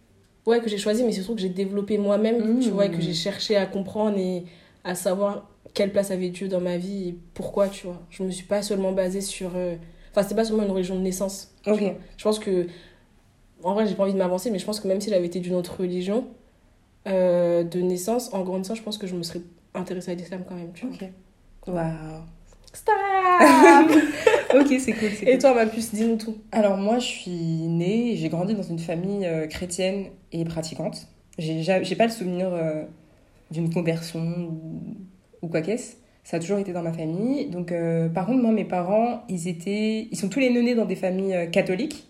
ouais que j'ai choisi, mais surtout que j'ai développé moi-même, Mmh. tu vois, et que j'ai cherché à comprendre et à savoir quelle place avait Dieu dans ma vie et pourquoi, tu vois. Je me suis pas seulement basée sur, euh, enfin c'était pas seulement une religion de naissance. Ok. Je pense que, en vrai, j'ai pas envie de m'avancer, mais je pense que même si j'avais été d'une autre religion euh, de naissance, en grandissant, je pense que je me serais intéressée à l'islam quand même, tu. Ok. Waouh. Stop ok, c'est cool, Et toi, ma puce, dis-nous tout. Alors moi, je suis née, j'ai grandi dans une famille euh, chrétienne et pratiquante. J'ai ja- j'ai pas le souvenir euh, d'une conversion ou, quoi qu'est-ce. Ça a toujours été dans ma famille. Donc, par contre, moi, mes parents, ils étaient, ils sont tous les nés dans des familles catholiques.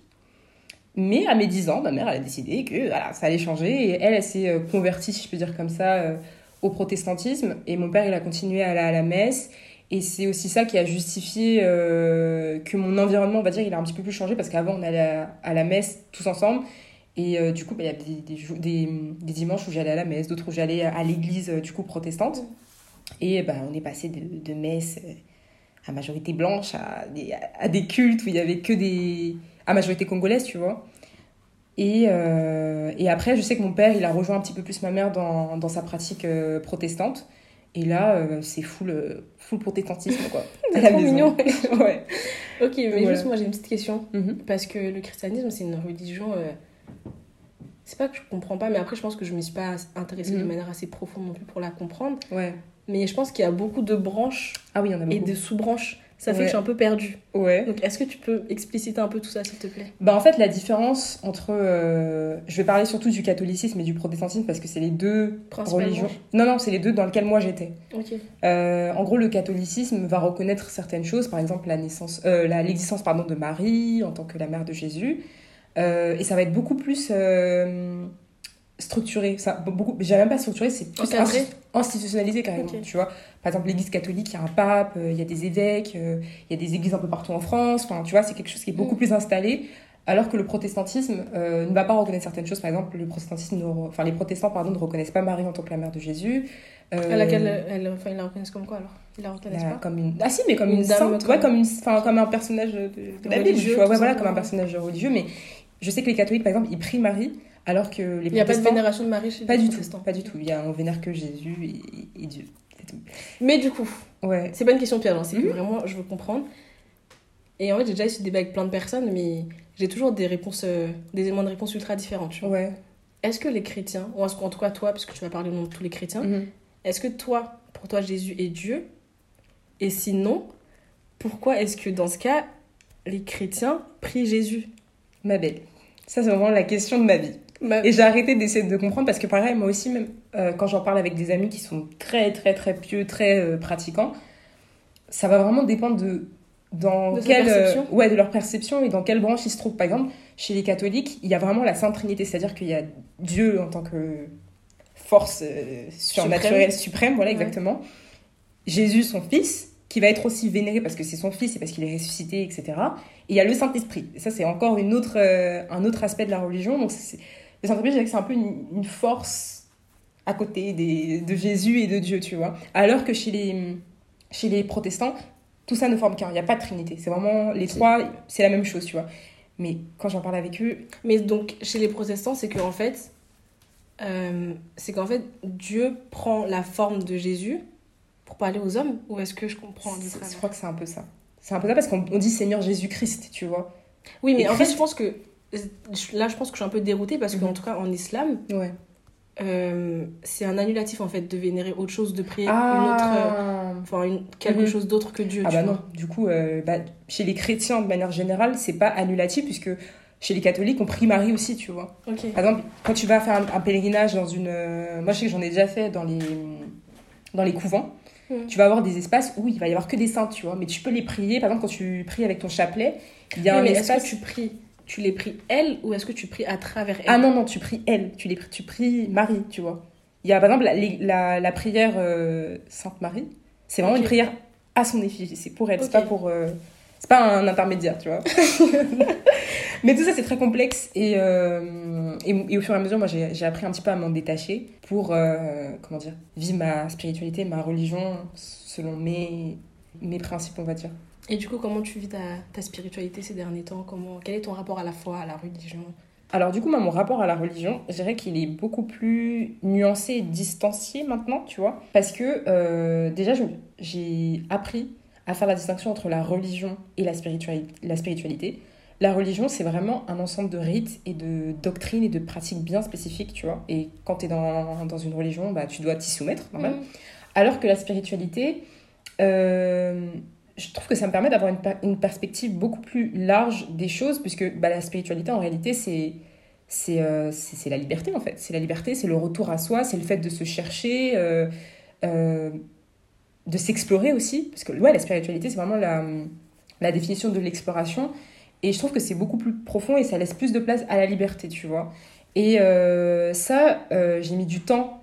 Mais à mes 10 ans, ma mère, a décidé que voilà, ça allait changer. Et elle, s'est euh, convertie, si je peux dire comme ça, euh, au protestantisme. Et mon père, il a continué à aller à la messe. Et c'est aussi ça qui a justifié euh, que mon environnement, on va dire, il a un petit peu plus changé. Parce qu'avant, on allait à, la messe tous ensemble. Et du coup, bah, il y a des, dimanches où j'allais à la messe, d'autres où j'allais à l'église, du coup, protestante. Et bah, on est passé de, messe à majorité blanche à des, à des cultes où il y avait que des. À majorité congolaise, tu vois. Et, euh, et après, je sais que mon père, il a rejoint un petit peu plus ma mère dans, dans sa pratique euh, protestante. Et là, euh, c'est full, euh, full protestantisme, quoi. C'est trop maison. mignon. ouais. Ok, mais Voilà. juste moi j'ai une petite question. Mhm. Parce que le christianisme, c'est une religion. C'est pas que je comprends pas, mais après, je pense que je me suis pas intéressée de Mhm. manière assez profonde non plus pour la comprendre. Ouais. Mais je pense qu'il y a beaucoup de branches Ah oui, il y en a et beaucoup. de sous-branches. Ça fait Ouais. que je suis un peu perdue. Ouais. Donc, est-ce que tu peux expliciter un peu tout ça, s'il te plaît? Bah en fait, la différence entre. euh, je vais parler surtout du catholicisme et du protestantisme parce que c'est les deux religions. Non, non, c'est les deux dans lesquelles moi j'étais. Ok. Euh, en gros, le catholicisme va reconnaître certaines choses, par exemple la naissance, euh, l'existence pardon de Marie en tant que la mère de Jésus, et ça va être beaucoup plus structuré. Ça, beaucoup, j'ai même pas structuré, c'est plus insti- institutionnalisé carrément. Ok. Tu vois, par exemple, l'Église catholique, il y a un pape, euh, il y a des évêques, euh, il y a des églises un peu partout en France. Enfin, tu vois, c'est quelque chose qui est beaucoup Mm. plus installé. Alors que le protestantisme euh, ne va pas reconnaître certaines choses. Par exemple, le protestantisme, enfin les protestants pardon, ne reconnaissent pas Marie en tant que la mère de Jésus. À laquelle elle, enfin, ils la reconnaissent comme quoi alors? Ils la reconnaissent la- pas? comme une... Ah si, mais comme Une une, sainte, comme- ouais, comme, une... comme un personnage de, de la Bible, Religieux, tu vois, tout ouais, voilà, comme un personnage religieux. Mais je sais que les catholiques, par exemple, ils prient Marie, alors que les Il n'y a pas de vénération de Marie chez pas les du tout, pas du tout. Il y a, on vénère que Jésus et, et Dieu. Tout. Mais du coup, Ouais. c'est pas une question piège, hein, c'est que Mhm. vraiment je veux comprendre. Et en fait, j'ai déjà eu ce débat avec plein de personnes, mais j'ai toujours des réponses, euh, des éléments de réponse ultra différents. tu vois. Ouais. Est-ce que les chrétiens, ou en en tout cas toi, parce que tu vas parler au nom de tous les chrétiens, Mhm. est-ce que toi, pour toi, Jésus est Dieu? Et sinon, pourquoi est-ce que dans ce cas, les chrétiens prient Jésus? Ma belle. Ça, c'est vraiment la question de ma vie. Ma- Et j'ai arrêté d'essayer de comprendre parce que pareil, moi aussi, même euh, quand j'en parle avec des amis qui sont très, très, très pieux, très euh, pratiquants, ça va vraiment dépendre de dans De quelle, euh, ouais, de leur perception et dans quelle branche ils se trouvent. Par exemple, chez les catholiques, il y a vraiment la Sainte Trinité, c'est-à-dire qu'il y a Dieu en tant que force surnaturelle suprême, voilà Ouais. exactement. Jésus, son fils, qui va être aussi vénéré parce que c'est son fils et parce qu'il est ressuscité, etc. Et il y a le Saint-Esprit. Et ça, c'est encore une autre, un autre aspect de la religion. Donc, c'est- le Saint-Esprit, je dirais que c'est un peu une, une force à côté des, de Jésus et de Dieu, tu vois. Alors que chez les, chez les protestants, tout ça ne forme qu'un. Il n'y a pas de trinité. C'est vraiment les trois, c'est la même chose, tu vois. Mais quand j'en parle avec eux, Mais donc, chez les protestants, c'est qu'en fait, euh, c'est qu'en fait, Dieu prend la forme de Jésus pour parler aux hommes Ou est-ce que je comprends je crois que c'est un peu ça. C'est un peu ça parce qu'on on dit Seigneur Jésus-Christ, tu vois. Oui, mais Et en fait, je pense que. Là, je pense que je suis un peu déroutée parce Mhm. qu'en tout cas, en islam, Ouais. euh, c'est un annulatif en fait de vénérer autre chose, de prier une autre. euh, Ah, Enfin, quelque Mhm. chose d'autre que Dieu. Ah tu bah vois. non, du coup, euh, bah, chez les chrétiens de manière générale, c'est pas annulatif puisque chez les catholiques, on prie Marie aussi, tu vois. Ok. Par exemple, quand tu vas faire un, un pèlerinage dans une. moi, je sais que j'en ai déjà fait dans les, dans les couvents. Mm. Tu vas avoir des espaces où il va y avoir que des saintes, tu vois. Mais tu peux les prier. Par exemple, quand tu pries avec ton chapelet, il y a Oui, un mais est-ce espace. que tu pries Tu les pries elle ou est-ce que tu pries à travers elle? Ah non, non, tu pries elle. Tu, les, pries- tu pries Marie, tu vois. Il y a par exemple la, la, la prière euh, Sainte Marie. C'est vraiment une prière à son effigie. C'est pour elle, c'est pas pour. euh, c'est pas un intermédiaire, tu vois. Mais tout ça, c'est très complexe. Et, euh, et, et au fur et à mesure, moi, j'ai j'ai appris un petit peu à m'en détacher pour, comment dire, vivre ma spiritualité, ma religion selon mes, mes principes, on va dire. Et du coup, comment tu vis ta, ta spiritualité ces derniers temps? Comment, Quel est ton rapport à la foi, à la religion? Alors du coup, moi, mon rapport à la religion, je dirais qu'il est beaucoup plus nuancé et distancié maintenant, tu vois. Parce que euh, déjà, j'ai appris à faire la distinction entre la religion et la spiritualité. La, spiritualité. la religion, c'est vraiment un ensemble de rites et de doctrines et de pratiques bien spécifiques, tu vois. Et quand tu es dans, dans une religion, bah, tu dois t'y soumettre, normal. Mm. Alors que la spiritualité, euh, je trouve que ça me permet d'avoir une, per- une perspective beaucoup plus large des choses, puisque bah, la spiritualité, en réalité, c'est euh, la liberté, en fait. C'est la liberté, c'est le retour à soi, c'est le fait de se chercher, euh, euh, de s'explorer aussi. Parce que ouais, la spiritualité, c'est vraiment la, la définition de l'exploration. Et je trouve que c'est beaucoup plus profond et ça laisse plus de place à la liberté, tu vois. Et euh, ça, j'ai mis du temps,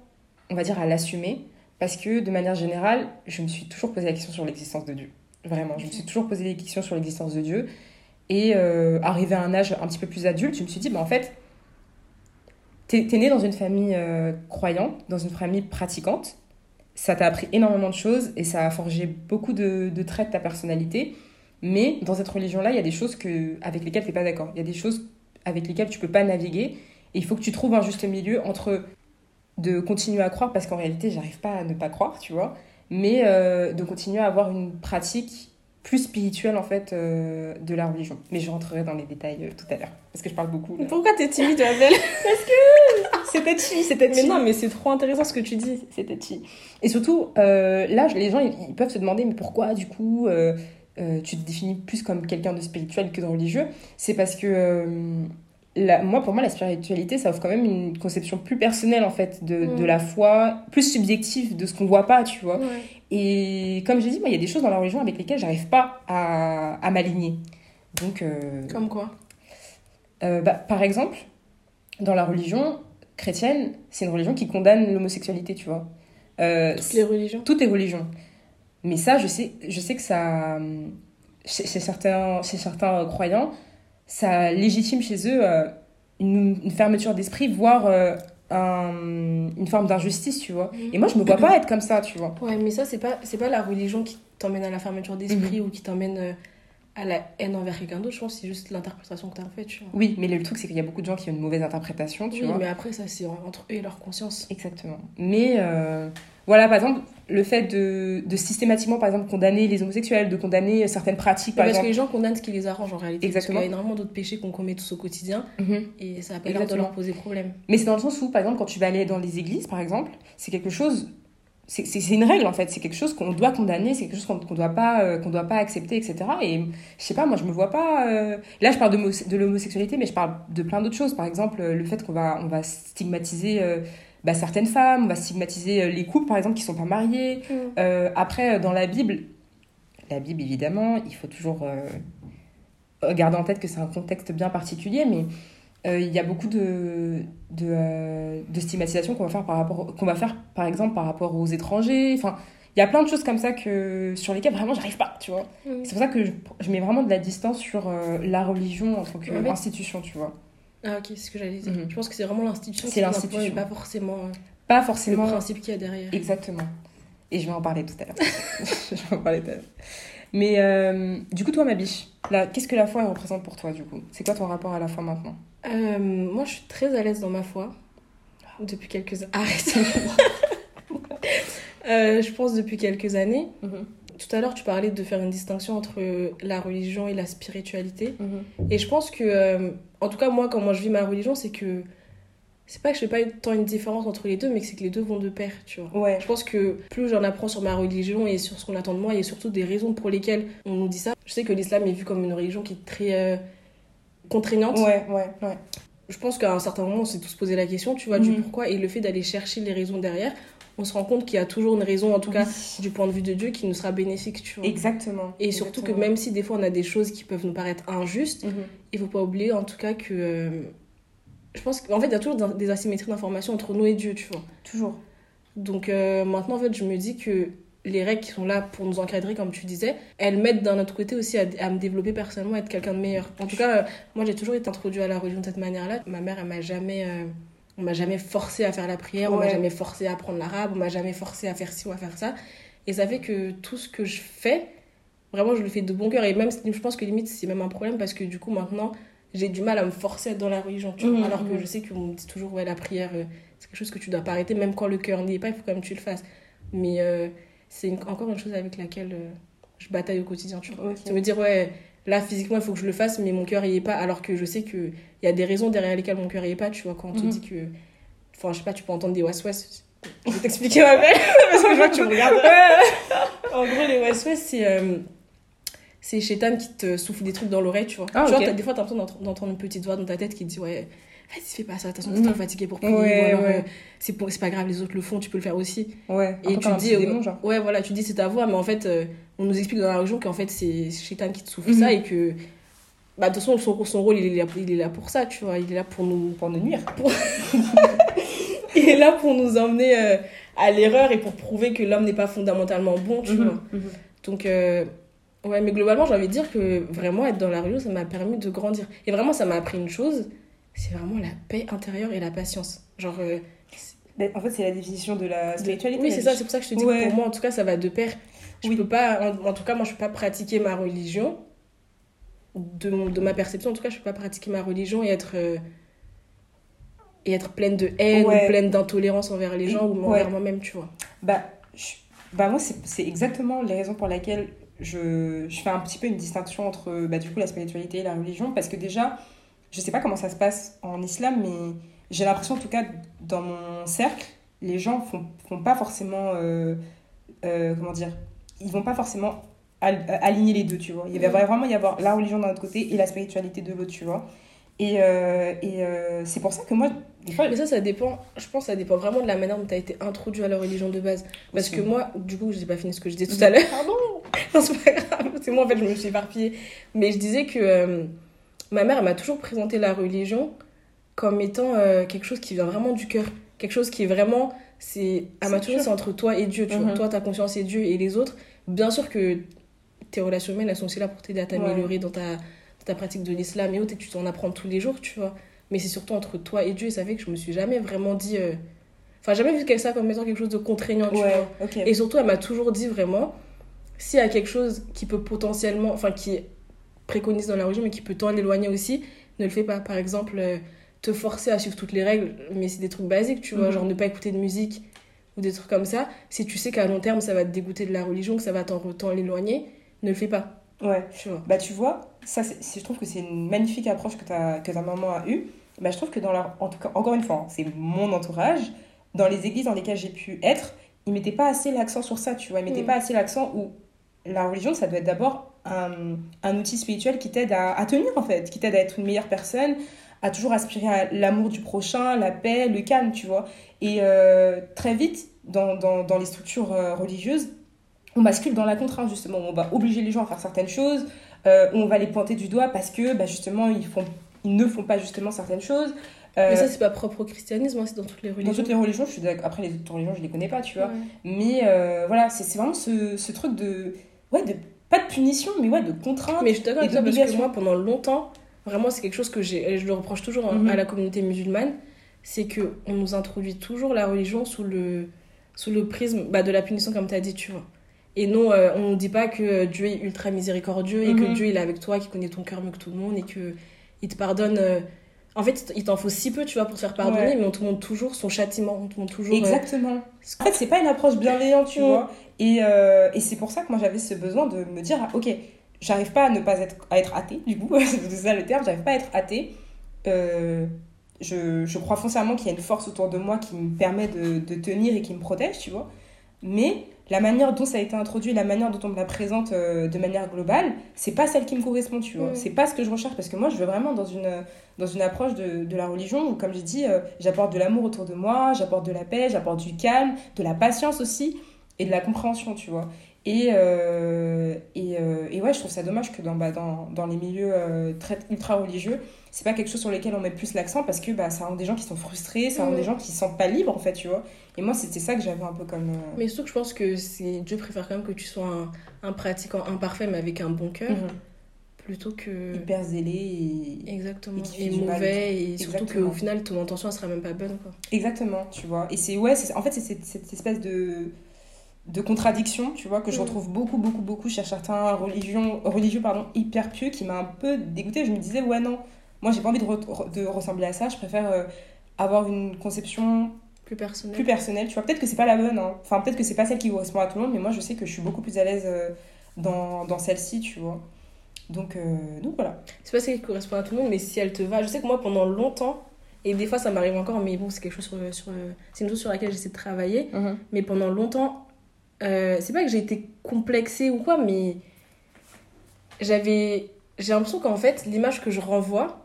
on va dire, à l'assumer. Parce que de manière générale, je me suis toujours posé la question sur l'existence de Dieu. Vraiment, je me suis toujours posé des questions sur l'existence de Dieu. Et euh, arrivé à un âge un petit peu plus adulte, je me suis dit, bah, en fait, t'es es né dans une famille euh, croyante, dans une famille pratiquante. Ça t'a appris énormément de choses et ça a forgé beaucoup de, de traits de ta personnalité. Mais dans cette religion-là, il y a des choses que, avec lesquelles tu n'es pas d'accord. Il y a des choses avec lesquelles tu peux pas naviguer. Et il faut que tu trouves un juste milieu entre de continuer à croire, parce qu'en réalité, j'arrive pas à ne pas croire, tu vois, mais euh, de continuer à avoir une pratique plus spirituelle, en fait, euh, de la religion. Mais je rentrerai dans les détails euh, tout à l'heure, parce que je parle beaucoup. là. Pourquoi t'es timide, Abel? C'était chi, c'était Mais non, mais c'est trop intéressant ce que tu dis. C'était chi. Et surtout, euh, là, les gens, ils, ils peuvent se demander, mais pourquoi, du coup, tu te définis plus comme quelqu'un de spirituel que de religieux? C'est parce que, la- moi, pour moi, la spiritualité, ça offre quand même une conception plus personnelle, en fait, de, Mm. de la foi, plus subjective de ce qu'on voit pas, tu vois. Ouais. Et comme j'ai dit, moi, il y a des choses dans la religion avec lesquelles j'arrive pas à, à m'aligner. Donc, euh, Comme quoi? euh, bah, par exemple, dans la religion chrétienne, c'est une religion qui condamne l'homosexualité, tu vois. Euh, Toutes les religions? Toutes les religions. Mais ça, je sais, je sais que ça, chez, chez certains, chez certains croyants, ça légitime chez eux euh, une, une fermeture d'esprit, voire euh, un- une forme d'injustice, tu vois. Et moi, je me vois pas être comme ça, tu vois. Ouais, mais ça, c'est pas, c'est pas la religion qui t'emmène à la fermeture d'esprit ou qui t'emmène euh, à la haine envers quelqu'un d'autre. Je pense c'est juste l'interprétation que t'as en fait, tu vois. Oui, mais le truc, c'est qu'il y a beaucoup de gens qui ont une mauvaise interprétation, tu oui, vois. mais après, ça, c'est entre eux et leur conscience. Exactement. Mais euh, voilà, par exemple, le fait de, de systématiquement, par exemple, condamner les homosexuels, de condamner certaines pratiques, par parce que les gens condamnent ce qui les arrange en réalité. Exactement. Parce qu'il y a énormément d'autres péchés qu'on commet tous au quotidien Mhm. et ça a pas l'air de leur poser problème. Mais c'est dans le sens où, par exemple, quand tu vas aller dans les églises, par exemple, c'est quelque chose. C'est une règle en fait, c'est quelque chose qu'on doit condamner, c'est quelque chose qu'on qu'on doit pas euh, qu'on doit pas accepter, etc. Et je sais pas, moi je me vois pas. euh, Là je parle de, de l'homosexualité, mais je parle de plein d'autres choses. Par exemple, le fait qu'on va on va stigmatiser euh, bah, certaines femmes, on va stigmatiser euh, les couples par exemple qui sont pas mariés. Euh, après, euh, dans la Bible, la Bible, évidemment, il faut toujours euh, garder en tête que c'est un contexte bien particulier, mais il y a beaucoup de, de, de stigmatisation qu'on va, faire par rapport- qu'on va faire, par exemple, par rapport aux étrangers. Enfin, il y a plein de choses comme ça que, sur lesquelles vraiment j'arrive pas, tu vois. Mm. C'est pour ça que je, je mets vraiment de la distance sur euh, la religion en tant qu'institution, tu vois. Ah, ok, c'est ce que j'allais dire. Mhm. Je pense que c'est vraiment l'institution C'est qui l'institution. et pas forcément euh, Pas le forcément. principe qu'il y a derrière. Exactement. Et je vais en parler tout à l'heure. je vais en parler tout à l'heure. Mais euh, du coup, toi, ma biche, qu'est-ce que la foi elle représente pour toi, du coup? C'est quoi ton rapport à la foi maintenant? Euh, moi, je suis très à l'aise dans ma foi. Depuis quelques. Arrête Euh, Je pense depuis quelques années. Tout à l'heure, tu parlais de faire une distinction entre la religion et la spiritualité. Et je pense que, euh, en tout cas, moi, comment je vis ma religion, c'est que c'est pas que je fais pas tant une différence entre les deux, mais que c'est que les deux vont de pair, tu vois. Ouais. Je pense que plus j'en apprends sur ma religion et sur ce qu'on attend de moi, et surtout des raisons pour lesquelles on nous dit ça. Je sais que l'islam est vu comme une religion qui est très. euh, contraignante. Ouais, ouais, ouais. Je pense qu'à un certain moment, on s'est tous posé la question, tu vois, du Mhm. pourquoi. Et le fait d'aller chercher les raisons derrière, on se rend compte qu'il y a toujours une raison, en tout cas du point de vue de Dieu, qui nous sera bénéfique, tu vois. Exactement. Et surtout que même si des fois on a des choses qui peuvent nous paraître injustes, Mhm. il faut pas oublier en tout cas que. euh, je pense qu'en fait, il y a toujours des asymétries d'informations entre nous et Dieu, tu vois. Toujours. Donc euh, maintenant, en fait, je me dis que les règles qui sont là pour nous encadrer, comme tu disais, elles m'aident d'un autre côté aussi à, à me développer personnellement, à être quelqu'un de meilleur. En tout cas, euh, moi, j'ai toujours été introduite à la religion de cette manière-là. Ma mère, elle m'a jamais. euh, on m'a jamais forcé à faire la prière, on m'a Ouais. jamais forcé à apprendre l'arabe, on m'a jamais forcé à faire ci ou à faire ça. Et ça fait que tout ce que je fais, vraiment, je le fais de bon cœur. Et même, je pense que limite, c'est même un problème parce que du coup, maintenant, j'ai du mal à me forcer à être dans la religion, tu vois. Mhm, Alors que mhm. je sais qu'on me dit toujours, ouais, la prière, euh, c'est quelque chose que tu dois pas arrêter, même quand le cœur n'y est pas, il faut quand même que tu le fasses. Mais euh, c'est encore une chose avec laquelle euh, je bataille au quotidien, tu vois. Me dire, ouais, là, physiquement, il faut que je le fasse, mais mon cœur y est pas, alors que je sais qu'il y a des raisons derrière lesquelles mon cœur y est pas, tu vois. Quand on te Mhm. dit que. Enfin, je sais pas, tu peux entendre des was-was. Je vais t'expliquer ma belle, parce que je vois que tu me regardes. en gros, les was-was, c'est. euh, c'est Chétan qui te souffle des trucs dans l'oreille, tu vois. Ah, Genre, ok. t'as- des fois, t'as l'impression d'entendre- d'entendre une petite voix dans ta tête qui te dit, ouais, vas-y, fais pas ça, de toute façon, t'es trop fatigué pour prier. Ouais, ou alors, ouais. euh, c'est pour- pas grave, les autres le font, tu peux le faire aussi. Ouais. Et tu dis, petit démon, genre. ouais, voilà, tu dis c'est ta voix, mais en fait, euh, on nous explique dans la religion qu'en fait, c'est Shaitan qui te souffle Mhm. ça et que, bah, de toute façon, son, son rôle, il est, là, il est là pour ça, tu vois. Il est là pour nous. Pour nous nuire. Il est là pour nous emmener euh, à l'erreur et pour prouver que l'homme n'est pas fondamentalement bon, tu vois. Mhm, mhm. Donc, euh, ouais, mais globalement, j'ai envie de dire que vraiment être dans la religion, ça m'a permis de grandir. Et vraiment, ça m'a appris une chose c'est vraiment la paix intérieure et la patience. Genre. euh, En fait, c'est la définition de la spiritualité. Oui, c'est ça, c'est pour ça que je te dis Ouais. que pour moi, en tout cas, ça va de pair. Je Oui. peux pas, en, en tout cas, moi, je peux pas pratiquer ma religion. De, mon- de ma perception, en tout cas, je peux pas pratiquer ma religion et être, euh, et être pleine de haine Ouais. ou pleine d'intolérance envers les gens ou Ouais. envers moi-même, tu vois. Bah, je- bah moi, c'est c'est exactement les raisons pour lesquelles je, je fais un petit peu une distinction entre bah, du coup, la spiritualité et la religion. Parce que déjà, je sais pas comment ça se passe en islam, mais j'ai l'impression, en tout cas, dans mon cercle, les gens font, font pas forcément. euh, euh, comment dire Ils vont pas forcément al- euh, aligner les deux, tu vois. Il va Mhm. vraiment y avoir la religion d'un autre côté et la spiritualité de l'autre, tu vois. Et, euh, et euh, c'est pour ça que moi, Mais ça, ça dépend, je pense que ça dépend vraiment de la manière dont tu as été introduit à la religion de base. Parce que moi, du coup, je n'ai pas fini ce que je disais tout à l'heure. Pardon Non, c'est pas grave. C'est moi, en fait, je me suis éparpillée. Mais je disais que ma mère, m'a toujours présenté la religion comme étant euh, quelque chose qui vient vraiment du cœur. Quelque chose qui est vraiment. C'est, elle m'a C'est toujours dit, sûr. c'est entre toi et Dieu. Tu vois. Mhm. Toi, ta conscience et Dieu et les autres. Bien sûr que tes relations humaines, elles sont aussi là pour t'aider à t'améliorer dans, ta, dans ta pratique de l'islam et autres. Et tu t'en apprends tous les jours, tu vois. Mais c'est surtout entre toi et Dieu. Et ça fait que je me suis jamais vraiment dit. euh, Enfin, jamais vu ça comme étant quelque chose de contraignant, tu ouais, vois. Et surtout, elle m'a toujours dit vraiment, s'il y a quelque chose qui peut potentiellement, enfin qui est préconise dans la religion, mais qui peut t'en éloigner aussi, ne le fais pas. Par exemple, euh, te forcer à suivre toutes les règles, mais c'est des trucs basiques, tu vois, Mhm. genre ne pas écouter de musique ou des trucs comme ça. Si tu sais qu'à long terme, ça va te dégoûter de la religion, que ça va t'en t'en éloigner, ne le fais pas, Ouais. tu vois. Bah tu vois, ça je trouve que c'est une magnifique approche que ta, que ta maman a eue. Bah je trouve que dans leur, en tout cas, encore une fois, hein, c'est mon entourage, dans les églises dans lesquelles j'ai pu être, ils mettaient pas assez l'accent sur ça, tu vois. Ils mettaient Mm. pas assez l'accent où la religion, ça doit être d'abord un, un outil spirituel qui t'aide à, à tenir en fait, qui t'aide à être une meilleure personne, à toujours aspirer à l'amour du prochain, la paix, le calme, tu vois. Et euh, très vite, dans, dans, dans les structures euh, religieuses, on bascule dans la contrainte justement, on va obliger les gens à faire certaines choses, euh, on va les pointer du doigt parce que bah, justement ils, font, ils ne font pas justement certaines choses. Euh, Mais ça, c'est pas propre au christianisme, hein, c'est dans toutes les dans religions. toutes les religions, je suis. Après les autres religions, je les connais pas, tu vois. Ouais. Mais euh, voilà, c'est c'est vraiment ce, ce truc de. Ouais, de. Pas de punition, mais ouais, de contrainte. Mais je suis d'accord avec toi parce que moi, pendant longtemps, vraiment, c'est quelque chose que j'ai, je le reproche toujours hein, Mhm. à la communauté musulmane, c'est que on nous introduit toujours la religion sous le, sous le prisme bah, de la punition, comme tu as dit, tu vois. Et non, euh, on ne dit pas que Dieu est ultra miséricordieux et que Mhm. Dieu il est avec toi, qu'il connaît ton cœur mieux que tout le monde et que il te pardonne. euh, En fait, il t'en faut si peu, tu vois, pour te faire pardonner, Ouais. mais on te montre toujours son châtiment, on te montre toujours. euh, Exactement. En fait, c'est pas une approche bienveillante, tu vois. Et, euh, et c'est pour ça que moi j'avais ce besoin de me dire, ah, ok, j'arrive pas à ne pas être, à être athée, du coup, c'est ça le terme, j'arrive pas à être athée. Euh, je, je crois foncièrement qu'il y a une force autour de moi qui me permet de, de tenir et qui me protège, tu vois. mais la manière dont ça a été introduit, la manière dont on me la présente euh, de manière globale, c'est pas celle qui me correspond, tu vois. Mm. C'est pas ce que je recherche parce que moi, je veux vraiment dans une, dans une approche de, de la religion où, comme j'ai dit, euh, j'apporte de l'amour autour de moi, j'apporte de la paix, j'apporte du calme, de la patience aussi et de la compréhension, tu vois. Et, euh, et, euh, et ouais, je trouve ça dommage que dans, bah, dans, dans les milieux euh, très, ultra religieux, c'est pas quelque chose sur lequel on met plus l'accent parce que bah, ça rend des gens qui sont frustrés, ça rend des gens qui se sentent pas libres en fait, tu vois. Et moi, c'était ça que j'avais un peu comme. Mais surtout que je pense que Dieu préfère quand même que tu sois un, un pratiquant imparfait mais avec un bon cœur mhm. plutôt que hyper zélé et... exactement Et qui et, fait mal. mauvais et surtout qu'au final ton intention elle sera même pas bonne quoi. Exactement, tu vois. Et c'est ouais, en fait, c'est cette, cette espèce de, de contradiction, tu vois, que je Mm. retrouve beaucoup, beaucoup, beaucoup chez certains religions, religieux pardon, hyper pieux qui m'a un peu dégoûtée. Je me disais, ouais, non, moi, j'ai pas envie de, re- de ressembler à ça. Je préfère euh, avoir une conception Plus personnel. plus personnelle, tu vois. Peut-être que c'est pas la bonne, hein. enfin, peut-être que c'est pas celle qui correspond à tout le monde, mais moi, je sais que je suis beaucoup plus à l'aise euh, dans, dans celle-ci, tu vois. Donc, euh, donc voilà. C'est pas celle qui correspond à tout le monde mais si elle te va, je sais que moi pendant longtemps et des fois ça m'arrive encore mais bon c'est quelque chose sur, sur c'est une chose sur laquelle j'essaie de travailler mais pendant longtemps, euh, c'est pas que j'ai été complexée ou quoi, mais j'avais. J'ai l'impression qu'en fait, l'image que je renvoie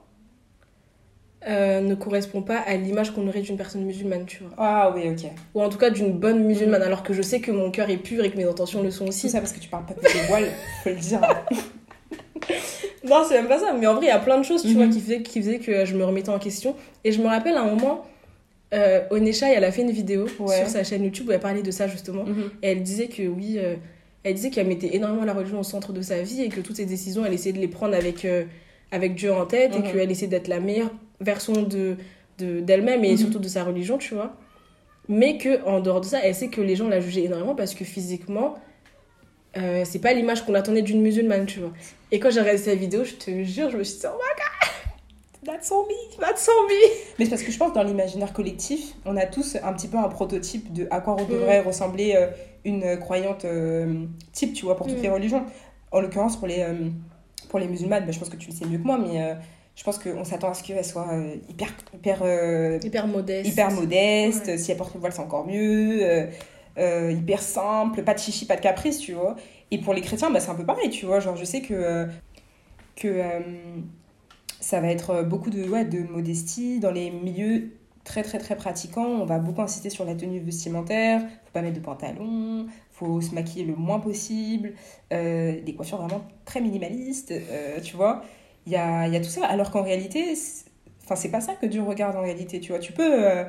euh, ne correspond pas à l'image qu'on aurait d'une personne musulmane, tu vois. Ah oui, ok. Ou en tout cas d'une bonne musulmane, alors que je sais que mon cœur est pur et que mes intentions le sont aussi. ça parce que tu parles pas de tes voiles, faut le dire. Non, c'est même pas ça, mais en vrai, il y a plein de choses, tu vois, qui faisaient, qui faisaient que je me remettais en question. Et je me rappelle à un moment, euh, Onesha, elle a fait une vidéo Ouais. sur sa chaîne YouTube où elle parlait de ça justement. Mhm. Et elle disait que oui, euh, elle disait qu'elle mettait énormément la religion au centre de sa vie et que toutes ses décisions, elle essayait de les prendre avec, euh, avec Dieu en tête Mhm. et qu'elle essayait d'être la meilleure version de de- d'elle-même et Mhm. surtout de sa religion, tu vois. Mais que en dehors de ça, elle sait que les gens la jugeaient énormément parce que physiquement, euh, c'est pas l'image qu'on attendait d'une musulmane, tu vois. Et quand j'ai regardé sa vidéo, je te jure, je me suis dit, oh my god, that's on me, that's on me. Mais c'est parce que je pense dans l'imaginaire collectif, on a tous un petit peu un prototype de à quoi devrait ressembler euh, une croyante euh, type, tu vois, pour toutes Mm. les religions. En l'occurrence, pour les, euh, pour les musulmanes, bah, je pense que tu le sais mieux que moi, mais je pense qu'on s'attend à ce qu'elles soient euh, hyper, hyper, Hyper modeste. hyper modestes. Ouais. Si elles portent le voile, c'est encore mieux. euh, hyper simple, pas de chichi, pas de caprice, tu vois. Et pour les chrétiens, bah, c'est un peu pareil, tu vois. Genre, je sais que, euh, que euh, ça va être beaucoup de, ouais, de modestie. Dans les milieux très, très, très pratiquants, on va beaucoup insister sur la tenue vestimentaire. Faut pas mettre de pantalon, faut se maquiller le moins possible. euh, des coiffures vraiment très minimalistes, euh, tu vois. Il y a, il y a tout ça. Alors qu'en réalité, enfin, c'est pas ça que Dieu regarde en réalité, tu vois. Tu peux euh,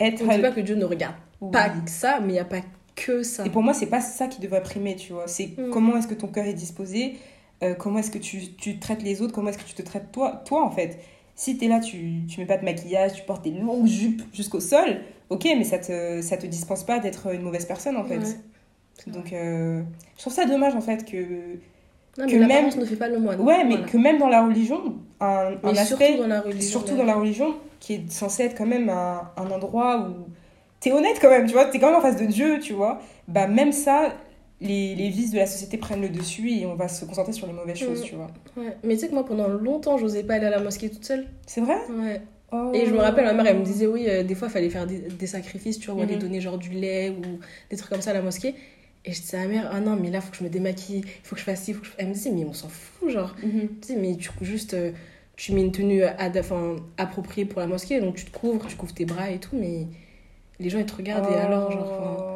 être. On dit pas que Dieu ne regarde Oui. pas que ça, mais il n'y a pas que ça. Et pour moi, c'est pas ça qui devrait primer, tu vois. C'est Mm. comment est-ce que ton cœur est disposé, euh, comment est-ce que tu, tu traites les autres, comment est-ce que tu te traites toi, toi en fait? Si t'es là, tu, tu mets pas de maquillage, tu portes des longues jupes jusqu'au sol, ok, mais ça te, ça te dispense pas d'être une mauvaise personne en fait. Ouais. Donc, euh, je trouve ça dommage en fait que. Non, que mais l'apparence même- ne fait pas le moine. Ouais, mais Voilà. que même dans la religion, un, aspect. surtout dans la religion. surtout ouais. dans la religion, qui est censé être quand même un, un endroit où t'es honnête quand même, tu vois, t'es quand même en face de Dieu, tu vois? Bah même ça, les, les vices de la société prennent le dessus et on va se concentrer sur les mauvaises choses, tu vois. Ouais. Mais tu sais que moi, pendant longtemps, j'osais pas aller à la mosquée toute seule. C'est vrai? Ouais. Oh. Et je me rappelle, ma mère, elle me disait, oui, euh, des fois, il fallait faire des, des sacrifices, tu vois, ou aller Mhm. donner genre du lait ou des trucs comme ça à la mosquée. Et je disais à ma mère, ah non, mais là, faut que je me démaquille, il faut que je fasse ci, faut que je... Elle me disait, mais on s'en fout, genre. Mhm. Tu sais, mais tu juste, euh, tu mets une tenue ad- enfin, appropriée pour la mosquée, donc tu te couvres, tu couvres tes bras et tout, mais les gens, ils te regardent et alors, genre. Oh.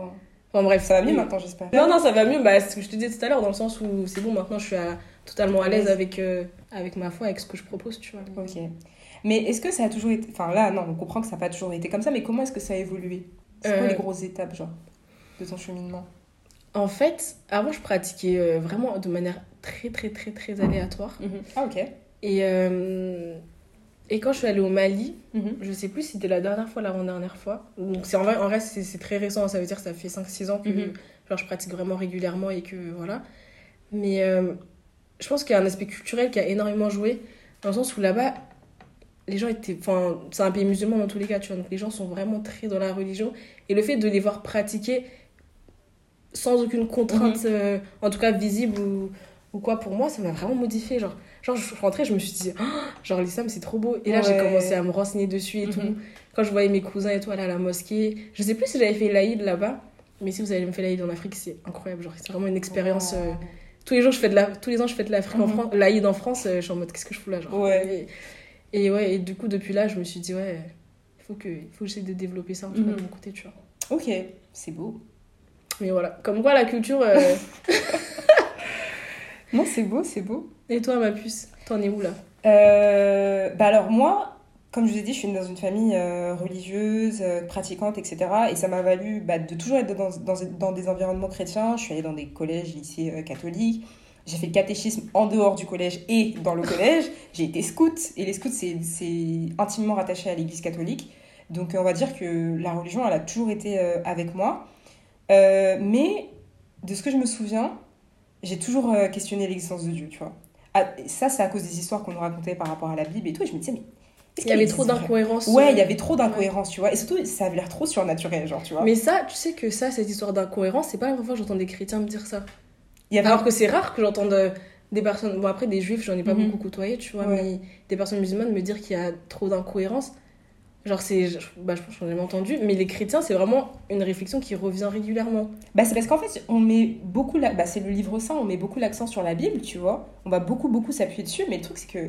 Enfin, bref. Ça va mieux maintenant, j'espère. Non, non, ça va mieux. Bah, c'est ce que je te disais tout à l'heure, dans le sens où c'est bon, maintenant je suis à- totalement à l'aise avec, euh, avec ma foi, avec ce que je propose, tu vois. Ok. Mais est-ce que ça a toujours été. Enfin là, non, on comprend que ça n'a pas toujours été comme ça, mais comment est-ce que ça a évolué? C'est quoi Euh, les grosses étapes, genre, de ton cheminement? En fait, avant, je pratiquais euh, vraiment de manière très, très, très, très aléatoire. Ah, ok. Et, euh, et quand je suis allée au Mali, Mhm. je sais plus si c'était la dernière fois l'avant-dernière fois. Donc, c'est en vrai, en vrai c'est très récent, ça veut dire que ça fait 5-6 ans que Mhm. genre, je pratique vraiment régulièrement et que voilà. Mais euh, je pense qu'il y a un aspect culturel qui a énormément joué, dans le sens où là-bas, les gens étaient. Enfin, c'est un pays musulman dans tous les cas, tu vois. Donc les gens sont vraiment très dans la religion. Et le fait de les voir pratiquer sans aucune contrainte, euh, en tout cas visible ou, ou quoi, pour moi, ça m'a vraiment modifié. Genre, genre, je suis rentrée, je me suis dit, Ah, genre, l'islam, c'est trop beau. Et là, j'ai commencé à me renseigner dessus et tout. Mhm. Quand je voyais mes cousins et tout aller à la mosquée, je sais plus si j'avais fait l'Aïd là-bas. Mais si vous avez fait l'Aïd en Afrique, c'est incroyable. Genre, c'est vraiment une expérience. euh, tous les jours, je fais de la, tous les ans, je fais de l'Afrique en Mhm. France, l'Aïd en France. euh, je suis en mode, qu'est-ce que je fous là, genre. Ouais. Et, et ouais, et du coup, depuis là, je me suis dit, ouais, il faut que, faut que j'essaie de développer ça en tout cas Mhm. de mon côté, tu vois. Ok, c'est beau. Mais voilà, comme quoi la culture. euh, Non, c'est beau, c'est beau. Et toi, ma puce, t'en es où là? Euh, bah alors moi, comme je vous ai dit, je suis dans une famille euh, religieuse, euh, pratiquante, etc. Et ça m'a valu bah, de toujours être dans, dans, dans des environnements chrétiens. Je suis allée dans des collèges, lycées catholiques. J'ai fait le catéchisme en dehors du collège et dans le collège. J'ai été scout. Et les scouts, c'est c'est intimement rattaché à l'église catholique. Donc on va dire que la religion, elle a toujours été avec moi. Mais de ce que je me souviens, j'ai toujours euh, questionné l'existence de Dieu, tu vois. Ah, ça, c'est à cause des histoires qu'on nous racontait par rapport à la Bible et tout. Et je me disais, mais. Il y avait trop d'incohérences. Ouais, euh, il y avait trop d'incohérences, tu vois. Et surtout, ça avait l'air trop surnaturel, genre, tu vois. Mais ça, tu sais que ça, cette histoire d'incohérence, c'est pas la première fois que j'entends des chrétiens me dire ça. il y avait Alors que c'est rare que j'entende euh, des personnes. Bon, après, des juifs, j'en ai pas Mhm. beaucoup côtoyé, tu vois, Ouais. mais des personnes musulmanes me dire qu'il y a trop d'incohérences. Genre, c'est. je- Bah, je pense que j'en ai jamais entendu, mais les chrétiens, c'est vraiment une réflexion qui revient régulièrement. Bah, c'est parce qu'en fait, on met beaucoup. La... Bah, c'est le livre saint, on met beaucoup l'accent sur la Bible, tu vois. On va beaucoup, beaucoup s'appuyer dessus. Mais le truc, c'est que.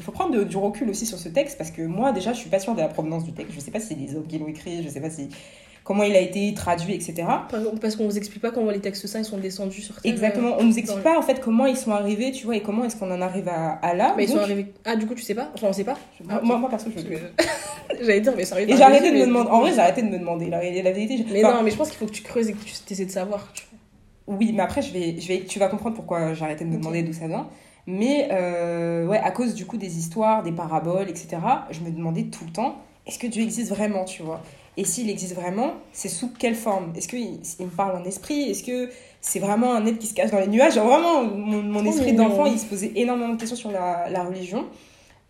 Il faut prendre de- du recul aussi sur ce texte parce que moi, déjà, je suis pas sûre de la provenance du texte. Je sais pas si c'est des hommes qui l'ont écrit, je sais pas si. Comment il a été traduit, etc. Parce qu'on vous explique pas comment les textes saints ils sont descendus sur terre. Exactement. On nous explique pas en fait comment ils sont arrivés, tu vois, et comment est-ce qu'on en arrive à, à là. Mais ils sont arrivés. Ah, du coup, tu sais pas? Enfin, on sait pas Ah, Moi, moi, perso, je J'allais dire, mais ça arrive Et j'ai arrêté de me demander. En vrai, j'ai arrêté de me demander. La, la vérité. Mais enfin, non, mais je pense qu'il faut que tu creuses et que tu essaies de savoir. tu. Oui, mais après, je vais, je vais, tu vas comprendre pourquoi j'ai arrêté de me demander d'où ça vient. Mais euh, ouais, à cause du coup des histoires, des paraboles, etc., je me demandais tout le temps, est-ce que Dieu existe vraiment, tu vois? Et s'il existe vraiment, c'est sous quelle forme? Est-ce qu'il il me parle en esprit? Est-ce que c'est vraiment un être qui se cache dans les nuages? Genre vraiment, mon, esprit d'enfant, il se posait énormément de questions sur la, la religion.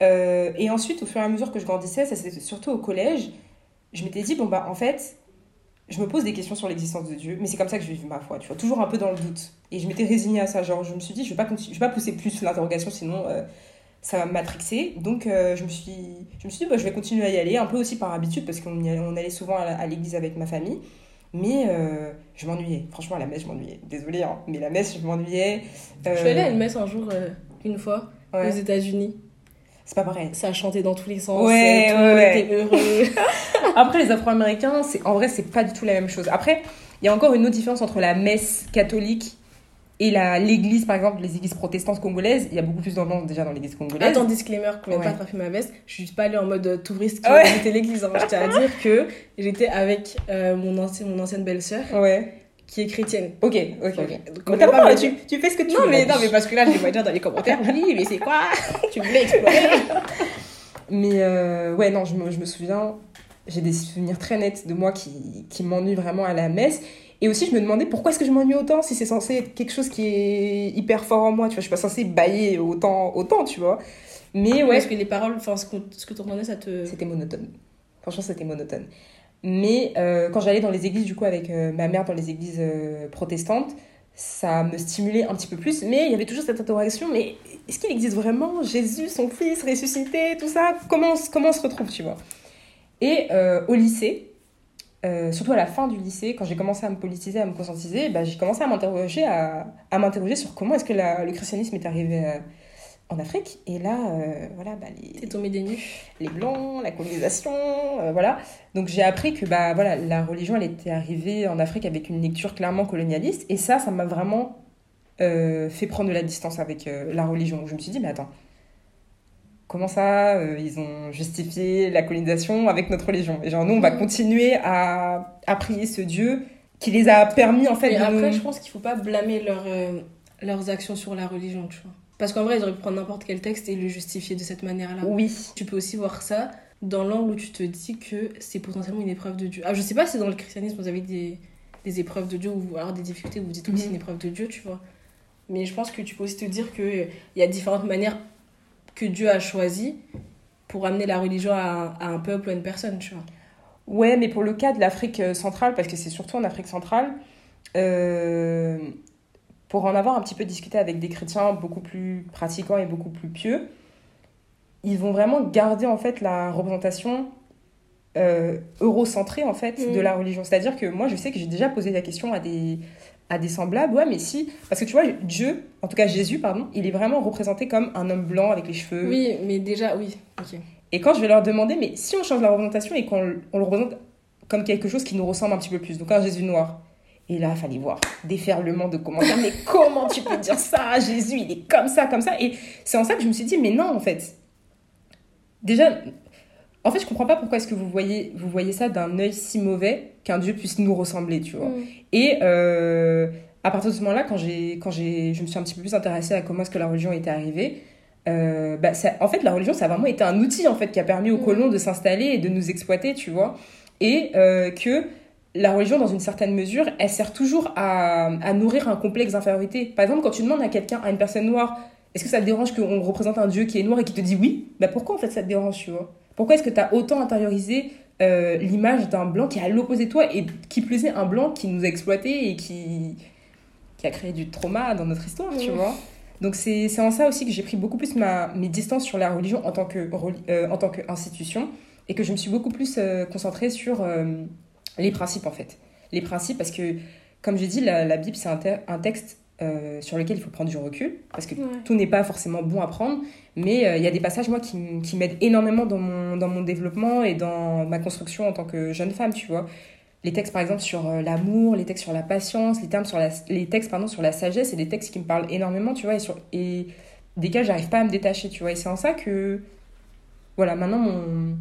Euh, et ensuite, au fur et à mesure que je grandissais, ça c'était surtout au collège, je m'étais dit, bon bah en fait, je me pose des questions sur l'existence de Dieu, mais c'est comme ça que je vis ma foi, tu vois, toujours un peu dans le doute. Et je m'étais résignée à ça, genre je me suis dit, je vais pas, continu- je vais pas pousser plus l'interrogation, sinon euh, ça va matrixer. Donc euh, je, me suis, je me suis dit, bah, je vais continuer à y aller, un peu aussi par habitude, parce qu'on on allait souvent à, l'église avec ma famille. Mais euh, je m'ennuyais, franchement à la messe je m'ennuyais, désolée, hein, mais la messe je m'ennuyais. Je suis allée à une messe un jour, euh, une fois, Ouais, aux États-Unis. C'est pas pareil. Ça a chanté dans tous les sens. Ouais, tout ouais, était heureux. Après, les Afro-Américains, c'est en vrai, c'est pas du tout la même chose. Après, il y a encore une autre différence entre la messe catholique et la l'église, par exemple, les églises protestantes congolaises. Il y a beaucoup plus d'ambiance déjà dans l'église congolaise. Attends, disclaimer, qu'on vient Ouais. pas ma veste. Je suis pas allée en mode euh, touriste qui Ouais. visiter l'église. Hein. Je tiens à dire que j'étais avec euh, mon, ancien, mon ancienne belle-sœur Ouais. Qui est chrétienne. Ok, ok, ok. Donc, pas, tu, fais ce que tu Non, veux. mais, non, mais parce que là, je les vois déjà dans les commentaires. Oui, mais c'est quoi? Tu voulais explorer Mais euh, ouais, non, je me, je me souviens, j'ai des souvenirs très nets de moi qui, qui m'ennuient vraiment à la messe. Et aussi, je me demandais pourquoi est-ce que je m'ennuie autant si c'est censé être quelque chose qui est hyper fort en moi. Tu vois, je suis pas censée bailler autant, autant tu vois. Mais ouais, Parce que les paroles, enfin, ce que tu entendais, ça te. C'était monotone. Franchement, c'était monotone. Mais euh, quand j'allais dans les églises, du coup, avec euh, ma mère dans les églises euh, protestantes, ça me stimulait un petit peu plus. Mais il y avait toujours cette interrogation, mais est-ce qu'il existe vraiment Jésus, son fils, ressuscité, tout ça? Comment, comment on se retrouve, tu vois? Et au lycée, surtout à la fin du lycée, quand j'ai commencé à me politiser, à me conscientiser, bah, j'ai commencé à m'interroger, à, m'interroger sur comment est-ce que le christianisme est arrivé en Afrique. Et là, euh, voilà, bah, les, T'es tombé des nues. les blancs, la colonisation, euh, voilà. Donc j'ai appris que bah voilà, la religion elle était arrivée en Afrique avec une lecture clairement colonialiste et ça ça m'a vraiment euh, fait prendre de la distance avec euh, la religion. Je me suis dit mais attends. Comment ça ils ont justifié la colonisation avec notre religion? Et genre nous on va Mhm. continuer à, à prier ce Dieu qui les a permis en fait de après, nous- je pense qu'il faut pas blâmer leur, leurs actions sur la religion, tu vois. Parce qu'en vrai, ils auraient pu prendre n'importe quel texte et le justifier de cette manière-là. Oui. Tu peux aussi voir ça dans l'angle où tu te dis que c'est potentiellement une épreuve de Dieu. Ah, je sais pas si dans le christianisme vous avez des, des épreuves de Dieu ou alors des difficultés où vous dites oui, Mhm. c'est une épreuve de Dieu, tu vois. Mais je pense que tu peux aussi te dire qu'il y a différentes manières que Dieu a choisies pour amener la religion à, un- à un peuple ou à une personne, tu vois. Ouais, mais pour le cas de l'Afrique euh, centrale, parce que c'est surtout en Afrique centrale, euh, pour en avoir un petit peu discuté avec des chrétiens beaucoup plus pratiquants et beaucoup plus pieux, ils vont vraiment garder en fait la représentation euh, eurocentrée en fait Mm. de la religion. C'est-à-dire que moi je sais que j'ai déjà posé la question à des à des semblables, ouais mais si, parce que tu vois Dieu, en tout cas Jésus pardon, il est vraiment représenté comme un homme blanc avec les cheveux. Oui, mais déjà, oui. Ok. Et quand je vais leur demander, mais si on change la représentation et qu'on on le représente comme quelque chose qui nous ressemble un petit peu plus, donc un Jésus noir. Et là, il fallait voir déferlement de commentaires. Mais comment tu peux dire ça Jésus, il est comme ça, comme ça. Et c'est en ça que je me suis dit, mais non, en fait. Déjà, en fait, je comprends pas pourquoi est-ce que vous voyez, vous voyez ça d'un œil si mauvais qu'un Dieu puisse nous ressembler, tu vois. Mm. Et euh, à partir de ce moment-là, quand, j'ai, quand j'ai, je me suis un petit peu plus intéressée à comment est-ce que la religion était arrivée, euh, bah, ça- en fait, la religion, ça a vraiment été un outil en fait, qui a permis aux Mhm. colons de s'installer et de nous exploiter, tu vois. Et euh, que la religion, dans une certaine mesure, elle sert toujours à, nourrir un complexe d'infériorité. Par exemple, quand tu demandes à quelqu'un, à une personne noire, est-ce que ça te dérange qu'on représente un Dieu qui est noir et qui te dit oui? Bah Pourquoi en fait ça te dérange, tu vois? Pourquoi est-ce que tu as autant intériorisé euh, l'image d'un blanc qui est à l'opposé de toi et qui plus est un blanc qui nous a exploités et qui, qui a créé du trauma dans notre histoire, tu vois? Donc c'est en ça aussi que j'ai pris beaucoup plus ma, mes distances sur la religion en tant euh, qu'institution et que je me suis beaucoup plus euh, concentrée sur les principes en fait. Les principes parce que comme j'ai dit la, la Bible c'est un, te- un texte euh, sur lequel il faut prendre du recul parce que Ouais. tout n'est pas forcément bon à prendre mais euh, il y a des passages moi qui, m'aident énormément dans mon, dans mon développement et dans ma construction en tant que jeune femme tu vois les textes par exemple sur euh, l'amour, les textes sur la patience, les, termes sur la, les textes pardon, sur la sagesse, c'est des textes qui me parlent énormément, tu vois, et, sur, et desquels j'arrive pas à me détacher, tu vois. Et c'est en ça que, voilà, maintenant mon,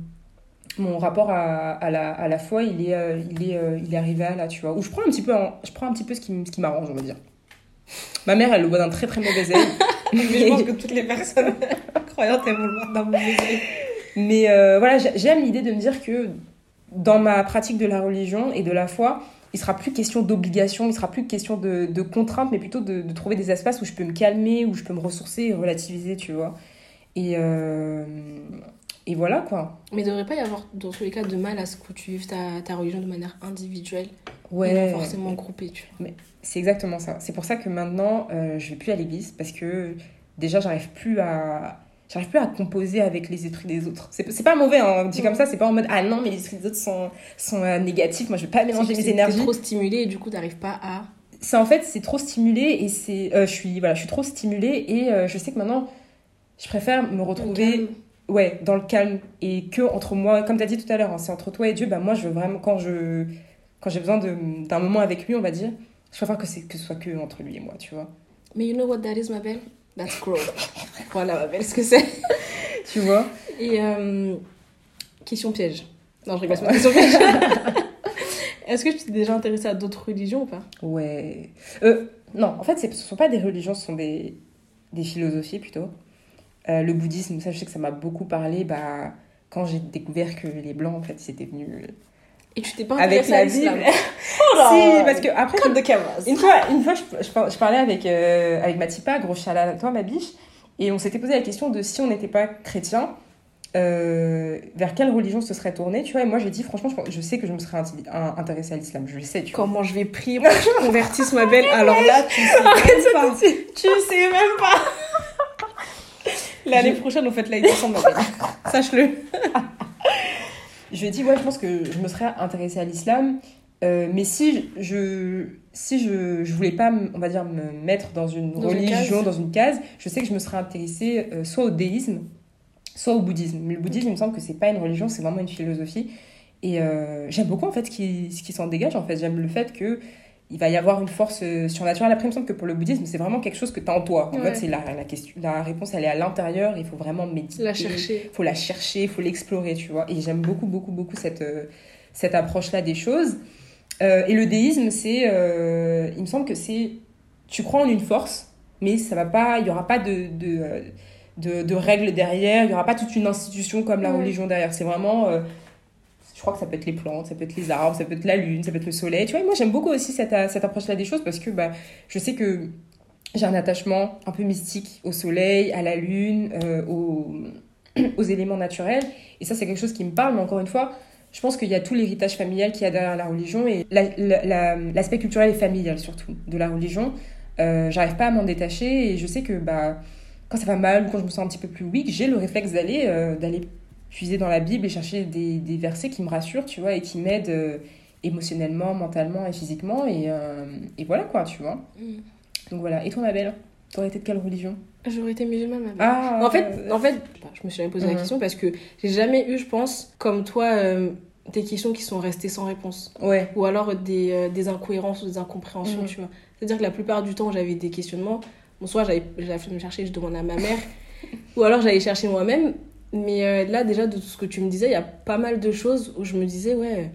mon rapport à, à, la, à la foi, il est, euh, il, est, euh, il est arrivé à là, tu vois. Où je prends un petit peu, en- je prends un petit peu ce qui, ce qui m'arrange, on va dire. Ma mère, elle le voit d'un très très mauvais œil. Mais je pense que toutes les personnes croyantes, elles vont le voir d'un mauvais œil. Mais euh, voilà, j'ai- j'aime l'idée de me dire que dans ma pratique de la religion et de la foi, il sera plus question d'obligation, il sera plus question de, de contraintes, mais plutôt de, de trouver des espaces où je peux me calmer, où je peux me ressourcer et relativiser, tu vois. Et, euh, et voilà quoi. Mais il devrait pas y avoir, dans tous les cas, de mal à ce que tu vives ta, ta religion de manière individuelle. et non Ouais, forcément groupée, tu vois. c'est exactement ça. C'est pour ça que maintenant, euh, je vais plus à l'église parce que déjà, j'arrive plus à. J'arrive plus à composer avec les esprits des autres. C'est c'est pas mauvais, hein, dit Ouais. comme ça, c'est pas en mode ah non, mais les esprits des autres sont, sont euh, négatifs, moi je vais pas mélanger C'est mes énergies. trop stimulé et du coup, t'arrives pas à. c'est en fait c'est trop stimulé et c'est euh, je suis voilà je suis trop stimulée et euh, je sais que maintenant je préfère me retrouver. Ouais dans le calme et que entre moi comme tu as dit tout à l'heure hein, c'est entre toi et Dieu bah moi je veux vraiment quand je quand j'ai besoin d'un moment avec lui on va dire je préfère que c'est que ce soit que entre lui et moi tu vois Mais you know what that is, ma belle? That's growth. voilà, ma belle, ce que c'est. tu vois Et euh, question piège. Non, je rigole, c'est pas question piège. Est-ce que tu t'es déjà intéressée à d'autres religions ou pas? Ouais euh, non en fait ce sont pas des religions ce sont des des philosophies plutôt Euh, le bouddhisme ça je sais que ça m'a beaucoup parlé bah quand j'ai découvert que les blancs en fait c'était venu Et tu t'es pas avec la Bible Oh là si parce que après the cameras. Une fois, une fois je, je par- je parlais avec, euh, avec ma tipa, gros chala à toi, ma biche, et on s'était posé la question de si on n'était pas chrétien, euh, vers quelle religion se serait tourné, tu vois. Et moi, j'ai dit, franchement, je, je sais que je me serais intéressée à l'islam, je le sais, tu vois. Comment je vais prier pour que je convertisse ma belle? Alors là, tu sais même pas. Tu sais même pas. L'année prochaine, on fait l'année ensemble, belle. Sache-le. Je lui ai dit, ouais, je pense que je me serais intéressée à l'islam, euh, mais si je, si je, je voulais pas, on va dire, me mettre dans une Dans religion, dans une case, je sais que je me serais intéressée euh, soit au déisme, soit au bouddhisme. Mais le bouddhisme, il me semble que c'est pas une religion, c'est vraiment une philosophie. Et euh, j'aime beaucoup en fait ce qui, ce qui s'en dégage. En fait, j'aime le fait que il va y avoir une force euh, surnaturelle. Après, il me semble que pour le bouddhisme, c'est vraiment quelque chose que tu as en toi. En Ouais. fait, c'est la, la, question, la réponse, elle est à l'intérieur. Il faut vraiment méditer La chercher. faut la chercher, il faut l'explorer, tu vois. Et j'aime beaucoup, beaucoup, beaucoup cette, euh, cette approche-là des choses. Euh, et le déisme, c'est, euh, il me semble que c'est, tu crois en une force, mais ça va pas, il y aura pas de, de, de, de règles derrière, il y aura pas toute une institution comme la Ouais. religion derrière. C'est vraiment, euh, je crois que ça peut être les plantes, ça peut être les arbres, ça peut être la lune, ça peut être le soleil. Tu vois, moi j'aime beaucoup aussi cette, cette approche-là des choses parce que bah, je sais que j'ai un attachement un peu mystique au soleil, à la lune, euh, aux, aux éléments naturels. Et ça, c'est quelque chose qui me parle, mais encore une fois, je pense qu'il y a tout l'héritage familial qu'il y a derrière la religion et la- la- la- l'aspect culturel et familial surtout de la religion. Euh, J'arrive pas à m'en détacher et je sais que bah, quand ça va mal ou quand je me sens un petit peu plus weak, j'ai le réflexe d'aller euh, d'aller puiser dans la Bible et chercher des, des versets qui me rassurent, tu vois, et qui m'aident euh, émotionnellement, mentalement et physiquement. Et, euh, et voilà quoi, tu vois. Mm. Donc voilà. Et toi, ma belle T'aurais été de quelle religion? J'aurais été musulmane, ma belle. Ah En fait, en fait, je me suis jamais posé la Mhm. question parce que j'ai jamais eu, je pense, comme toi, euh, des questions qui sont restées sans réponse. Ouais. Ou alors des, euh, des incohérences ou des incompréhensions, Mhm. tu vois. C'est-à-dire que la plupart du temps, j'avais des questionnements. Bon, soit j'avais j'avais fait me chercher, je demandais à ma mère. ou alors j'allais chercher moi-même. Mais euh, là, déjà, de tout ce que tu me disais, il y a pas mal de choses où je me disais, ouais,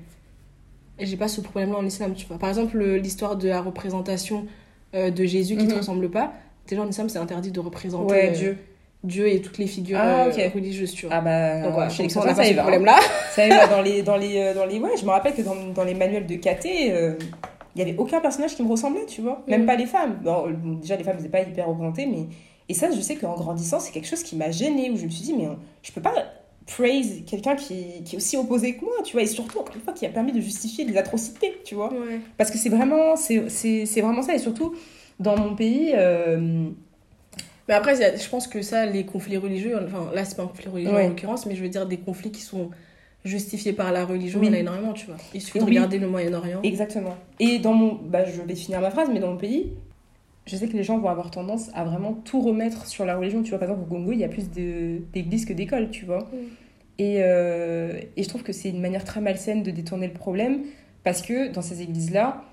j'ai pas ce problème-là en islam, tu vois. Par exemple, le- l'histoire de la représentation euh, de Jésus qui ne te Mhm. ressemble pas. Déjà, en islam, c'est interdit de représenter Ouais, euh, Dieu. Dieu et toutes les figures Ah, euh, religieuses, tu vois. Ah bah, Donc comme ça, ça y ce va. problème-là. Ça y va dans les, dans les, euh, dans les... Ouais, je me rappelle que dans, dans les manuels de caté, euh, il y avait aucun personnage qui me ressemblait, tu vois. Même Mhm. pas les femmes. Euh, bon, déjà, les femmes n'étaient pas hyper représentées, mais... Et ça, je sais qu'en grandissant, c'est quelque chose qui m'a gênée, où je me suis dit, mais euh, je peux pas praise quelqu'un qui, qui est aussi opposé que moi, tu vois, et surtout, encore une fois, qui a permis de justifier des atrocités, tu vois. Ouais. Parce que c'est vraiment, c'est, c'est, c'est vraiment ça, et surtout, dans mon pays... euh, Mais après, je pense que ça, les conflits religieux, enfin là, c'est pas un conflit religieux Ouais. en l'occurrence, mais je veux dire des conflits qui sont justifiés par la religion, Oui. il y en a énormément, tu vois. Il suffit de Oui. regarder le Moyen-Orient. Exactement. Et dans mon. Bah, je vais finir ma phrase, mais dans mon pays, je sais que les gens vont avoir tendance à vraiment tout remettre sur la religion. Tu vois, par exemple, au Congo, il y a plus d'églises que d'écoles, tu vois. Mm. Et, euh, et je trouve que c'est une manière très malsaine de détourner le problème, parce que dans ces églises-là,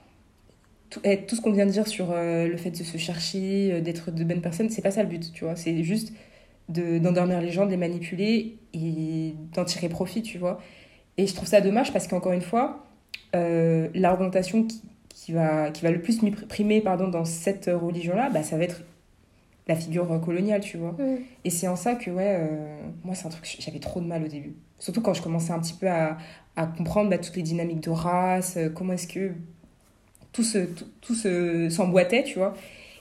tout, eh, tout ce qu'on vient de dire sur euh, le fait de se chercher, euh, d'être de bonnes personnes, c'est pas ça le but, tu vois. C'est juste de- d'endormir les gens, de les manipuler et d'en tirer profit, tu vois. Et je trouve ça dommage parce qu'encore une fois, euh, l'argumentation qui, qui, va, qui va le plus primer pardon, dans cette religion-là, bah, ça va être la figure coloniale, tu vois. Mm. Et c'est en ça que, ouais, euh, moi, c'est un truc, j'avais trop de mal au début. Surtout quand je commençais un petit peu à, à comprendre bah, toutes les dynamiques de race, euh, comment est-ce que tout se, tout, tout se, s'emboîtait, tu vois.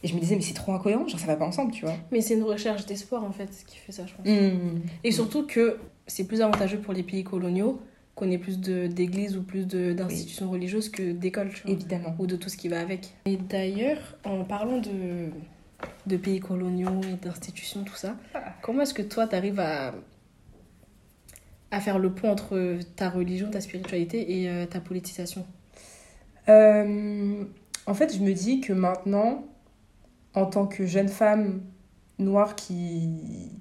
Et je me disais, mais c'est trop incohérent, genre ça va pas ensemble, tu vois. Mais c'est une recherche d'espoir, en fait, qui fait ça, je pense. Mm. Et surtout que c'est plus avantageux pour les pays coloniaux qu'on ait plus d'églises ou plus d'institutions religieuses que d'écoles. Évidemment. Ou de tout ce qui va avec. Et d'ailleurs, en parlant de, de pays coloniaux et d'institutions, tout ça, comment est-ce que toi, t'arrives à, à faire le pont entre ta religion, ta spiritualité et euh, ta politisation? Euh, en fait, je me dis que maintenant, en tant que jeune femme noire qui,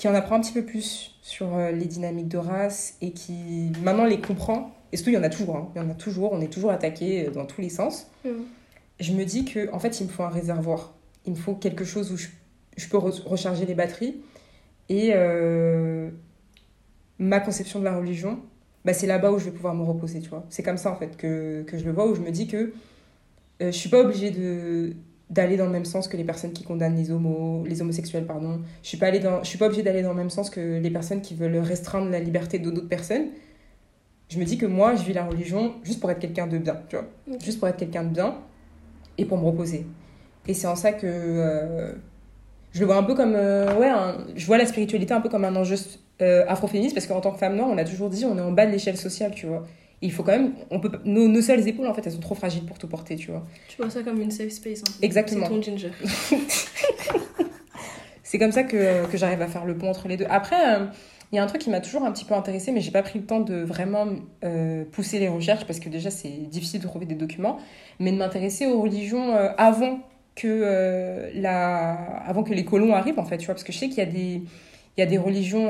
qui en apprend un petit peu plus sur euh, les dynamiques de race et qui maintenant les comprend, et surtout il y en a toujours, hein, il y en a toujours, on est toujours attaqué euh, dans tous les sens, je me dis que en fait il me faut un réservoir, il me faut quelque chose où je, je peux re- recharger les batteries. Et euh, ma conception de la religion bah, c'est là-bas où je vais pouvoir me reposer, tu vois. C'est comme ça, en fait, que, que je le vois, où je me dis que euh, je suis pas obligée de d'aller dans le même sens que les personnes qui condamnent les homos, les homosexuels, pardon. Je suis pas allée dans, je suis pas obligée d'aller dans le même sens que les personnes qui veulent restreindre la liberté d'autres personnes. Je me dis que moi, je vis la religion juste pour être quelqu'un de bien, tu vois. Juste pour être quelqu'un de bien et pour me reposer. Et c'est en ça que euh, je le vois un peu comme, euh, ouais, un- je vois la spiritualité un peu comme un enjeu euh, afroféministe parce qu'en tant que femme noire, on a toujours dit on est en bas de l'échelle sociale, tu vois. Il faut quand même, on peut, nos, nos seules épaules en fait, elles sont trop fragiles pour tout porter, tu vois. Tu vois ça comme une safe space. un peu. Exactement. C'est ton ginger. C'est comme ça que, que j'arrive à faire le pont entre les deux. Après, euh, il y a un truc qui m'a toujours un petit peu intéressée, mais j'ai pas pris le temps de vraiment euh, pousser les recherches parce que déjà c'est difficile de trouver des documents, mais de m'intéresser aux religions euh, avant que la, avant que les colons arrivent en fait, tu vois, parce que je sais qu'il y a des, il y a des religions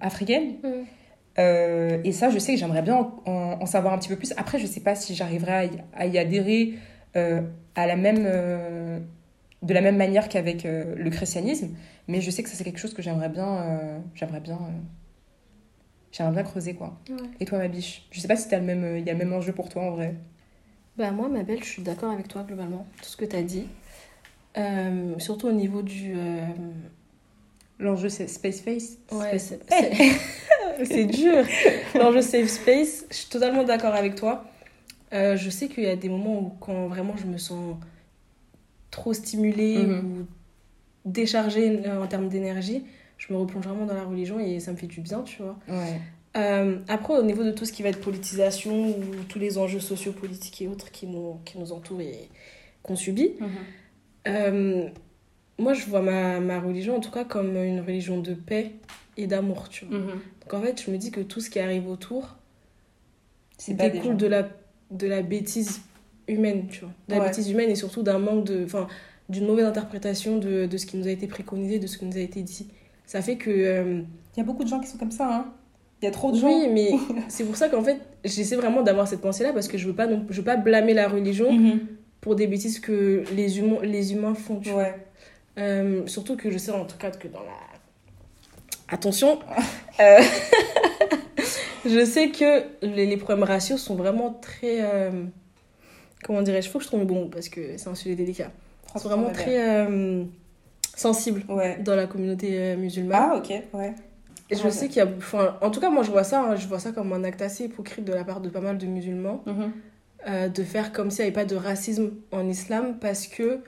africaines. Mm. Euh, et ça, je sais que j'aimerais bien en, en- en savoir un petit peu plus. Après, je sais pas si j'arriverai à, y- à y adhérer euh, à la même, euh, de la même manière qu'avec le christianisme, mais je sais que ça c'est quelque chose que j'aimerais bien, j'aimerais bien, j'aimerais bien creuser quoi. Ouais. Et toi, ma biche, je sais pas si il y a le même enjeu pour toi en vrai. Bah moi, ma belle, je suis d'accord avec toi globalement, tout ce que tu as dit. Surtout au niveau du... L'enjeu c'est space face. Ouais, c'est dur. L'enjeu safe space, je suis totalement d'accord avec toi. Euh, je sais qu'il y a des moments où quand vraiment je me sens trop stimulée Mhm. ou déchargée euh, en termes d'énergie, je me replonge vraiment dans la religion et ça me fait du bien, tu vois. Ouais. Euh, après, au niveau de tout ce qui va être politisation ou tous les enjeux sociopolitiques et autres qui nous, qui nous entourent et qu'on subit, euh, moi, je vois ma, ma religion, en tout cas, comme une religion de paix et d'amour, tu vois. Mhm. Donc en fait, je me dis que tout ce qui arrive autour découle de la, de la bêtise humaine, tu vois. De la Ouais. bêtise humaine et surtout d'un manque de. Enfin, d'une mauvaise interprétation de, de ce qui nous a été préconisé, de ce qui nous a été dit. Ça fait que. euh, Il y a beaucoup de gens qui sont comme ça, hein. Il y a trop de gens. oui, mais c'est pour ça qu'en fait, j'essaie vraiment d'avoir cette pensée-là parce que je veux pas, non, je veux pas blâmer la religion Mhm. pour des bêtises que les humains, les humains font, tu vois. Euh, surtout que je sais en tout cas que dans la... Attention euh, Je sais que les, les problèmes raciaux sont vraiment très... euh, Comment dirais-je Faut que je trouve le bon parce que c'est un sujet délicat. Ils sont vraiment très sensibles Ouais. dans la communauté musulmane. Ah, ok, ouais. Et je sais qu'il y a... Enfin, en tout cas, moi, je vois ça. hein, je vois ça comme un acte assez hypocrite de la part de pas mal de musulmans. Mhm. euh, de faire comme s'il n'y avait pas de racisme en islam parce que...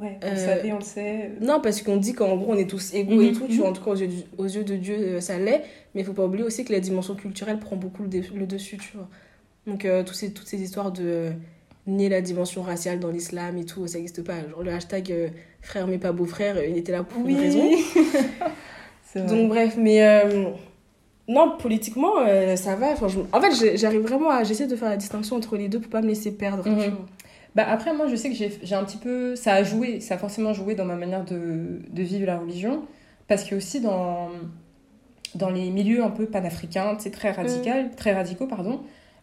Ouais, on Euh, le savait, on le sait. Non, parce qu'on dit qu'en gros, on est tous égaux et Mhm, tout, tu vois, en tout cas, aux yeux, aux yeux de Dieu, euh, ça l'est. Mais il faut pas oublier aussi que la dimension culturelle prend beaucoup le, dessus, tu vois. Donc, euh, tous ces, toutes ces histoires de euh, nier la dimension raciale dans l'islam et tout, ça n'existe pas. Genre, le hashtag euh, frère mais pas beau-frère, il était là pour une raison. C'est vrai. Donc, bref, mais... euh, non, politiquement, euh, ça va. Enfin, je- En fait, j'arrive vraiment à... J'essaie de faire la distinction entre les deux pour pas me laisser perdre, Mhm. tu vois. Bah après, moi, je sais que j'ai un petit peu... Ça a joué, ça a forcément joué dans ma manière de, de vivre la religion. Parce que aussi, dans, dans les milieux un peu panafricains, c'est très radical, très radicaux, pardon,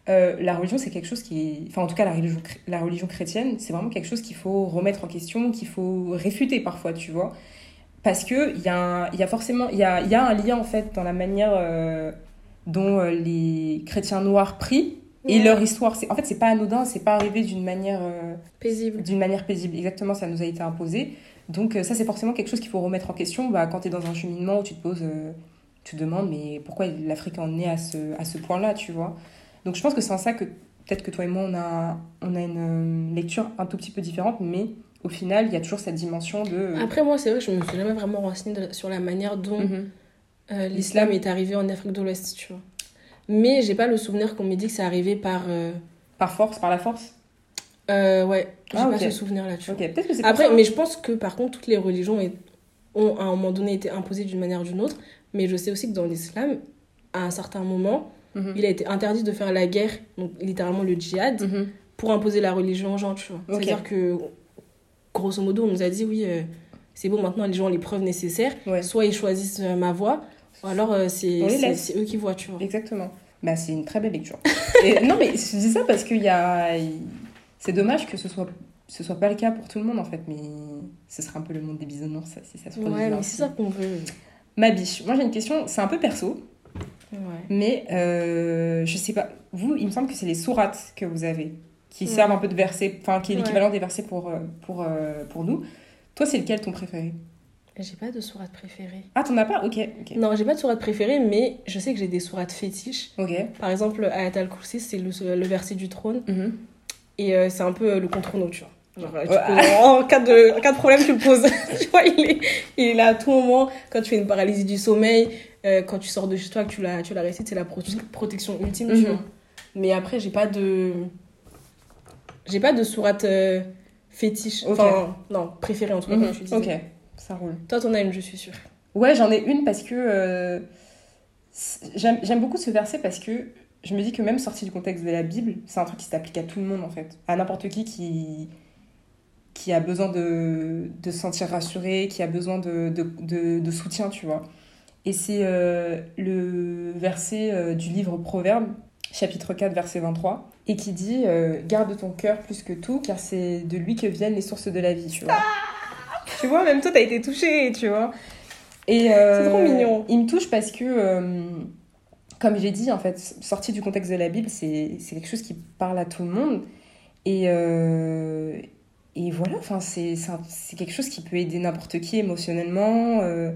euh, la religion, c'est quelque chose qui est... Enfin, en tout cas, la religion, la religion chrétienne, c'est vraiment quelque chose qu'il faut remettre en question, qu'il faut réfuter parfois, tu vois. Parce que il y, a un- y a forcément... Il y a, y a un lien, en fait, dans la manière euh, dont euh, les chrétiens noirs prient et Ouais. leur histoire. C'est- En fait, c'est pas anodin, c'est pas arrivé d'une manière... euh, Paisible. d'une manière paisible. Exactement, ça nous a été imposé. Donc euh, ça, c'est forcément quelque chose qu'il faut remettre en question. Bah, quand tu es dans un cheminement où tu te poses, euh, tu te demandes, mais pourquoi l'Afrique en est à ce, à ce point-là, tu vois? Donc je pense que c'est en ça que peut-être que toi et moi, on a, on a une lecture un tout petit peu différente, mais au final, il y a toujours cette dimension de... Après, moi, c'est vrai que je me suis jamais vraiment renseignée sur la manière dont Mhm. euh, l'islam est arrivé en Afrique de l'Ouest, tu vois. Mais j'ai pas le souvenir qu'on m'ait dit que c'est arrivé par. euh, Par force, par la force euh, ouais, j'ai Ah, pas ce souvenir-là, tu Ok, vois. peut-être que c'est Après, ça. mais je pense que par contre, toutes les religions ont à un moment donné été imposées d'une manière ou d'une autre. Mais je sais aussi que dans l'islam, à un certain moment, Mhm. il a été interdit de faire la guerre, donc littéralement le djihad, Mhm. pour imposer la religion aux gens, tu vois. C'est-à-dire que, grosso modo, on nous a dit, oui, euh, c'est bon, maintenant les gens ont les preuves nécessaires. Ouais. Soit ils choisissent euh, ma voie, ou alors euh, c'est eux qui voient, tu vois. Exactement. Bah, c'est une très belle lecture. Et, non, mais je dis ça parce qu'il y a. C'est dommage que ce soit, ce soit pas le cas pour tout le monde en fait, mais ce serait un peu le monde des bisounours ça, si ça se produisait Ouais, mais c'est ça qu'on veut. Ma biche, moi j'ai une question, c'est un peu perso, Ouais. mais euh, je sais pas. Vous, il me semble que c'est les sourates que vous avez, qui Ouais. servent un peu de versets, enfin qui est Ouais. l'équivalent des versets pour, euh, pour, euh, pour nous. Toi, c'est lequel ton préféré? J'ai pas de sourate préférée. Ah, t'en as pas? Ok, ok. Non, j'ai pas de sourate préférée, mais je sais que j'ai des sourates fétiches. Ok. Par exemple, Ayat al-Kursi, c'est le, le verset du trône. Mhm. Et euh, c'est un peu le contre-nous, tu vois. Genre, euh, tu peux- en, cas de, en cas de problème, tu le poses. tu vois, il est, il est là à tout moment. Quand tu fais une paralysie du sommeil, euh, quand tu sors de chez toi, que tu la, tu la récites, c'est la pro- protection ultime, tu Mhm. vois. Mais après, j'ai pas de. J'ai pas de sourate euh, fétiche. Enfin, non, préférée en tout cas, Mhm. comme tu disais. Ok, ça roule. Toi, t'en as une, je suis sûre. Ouais, j'en ai une parce que euh, j'aime beaucoup ce verset parce que je me dis que même sorti du contexte de la Bible, c'est un truc qui s'applique à tout le monde en fait. À n'importe qui qui, qui a besoin de, de se sentir rassuré, qui a besoin de, de, de, de soutien, tu vois. Et c'est euh, le verset euh, du livre Proverbe, chapitre 4, verset 23, et qui dit Garde ton cœur plus que tout, car c'est de lui que viennent les sources de la vie, tu vois. Tu vois, même toi, t'as été touchée, tu vois. Et euh, C'est trop mignon. Il me touche parce que, euh, comme j'ai dit, en fait, sorti du contexte de la Bible, c'est c'est quelque chose qui parle à tout le monde. Et, euh, et voilà, enfin, c'est quelque chose qui peut aider n'importe qui émotionnellement euh,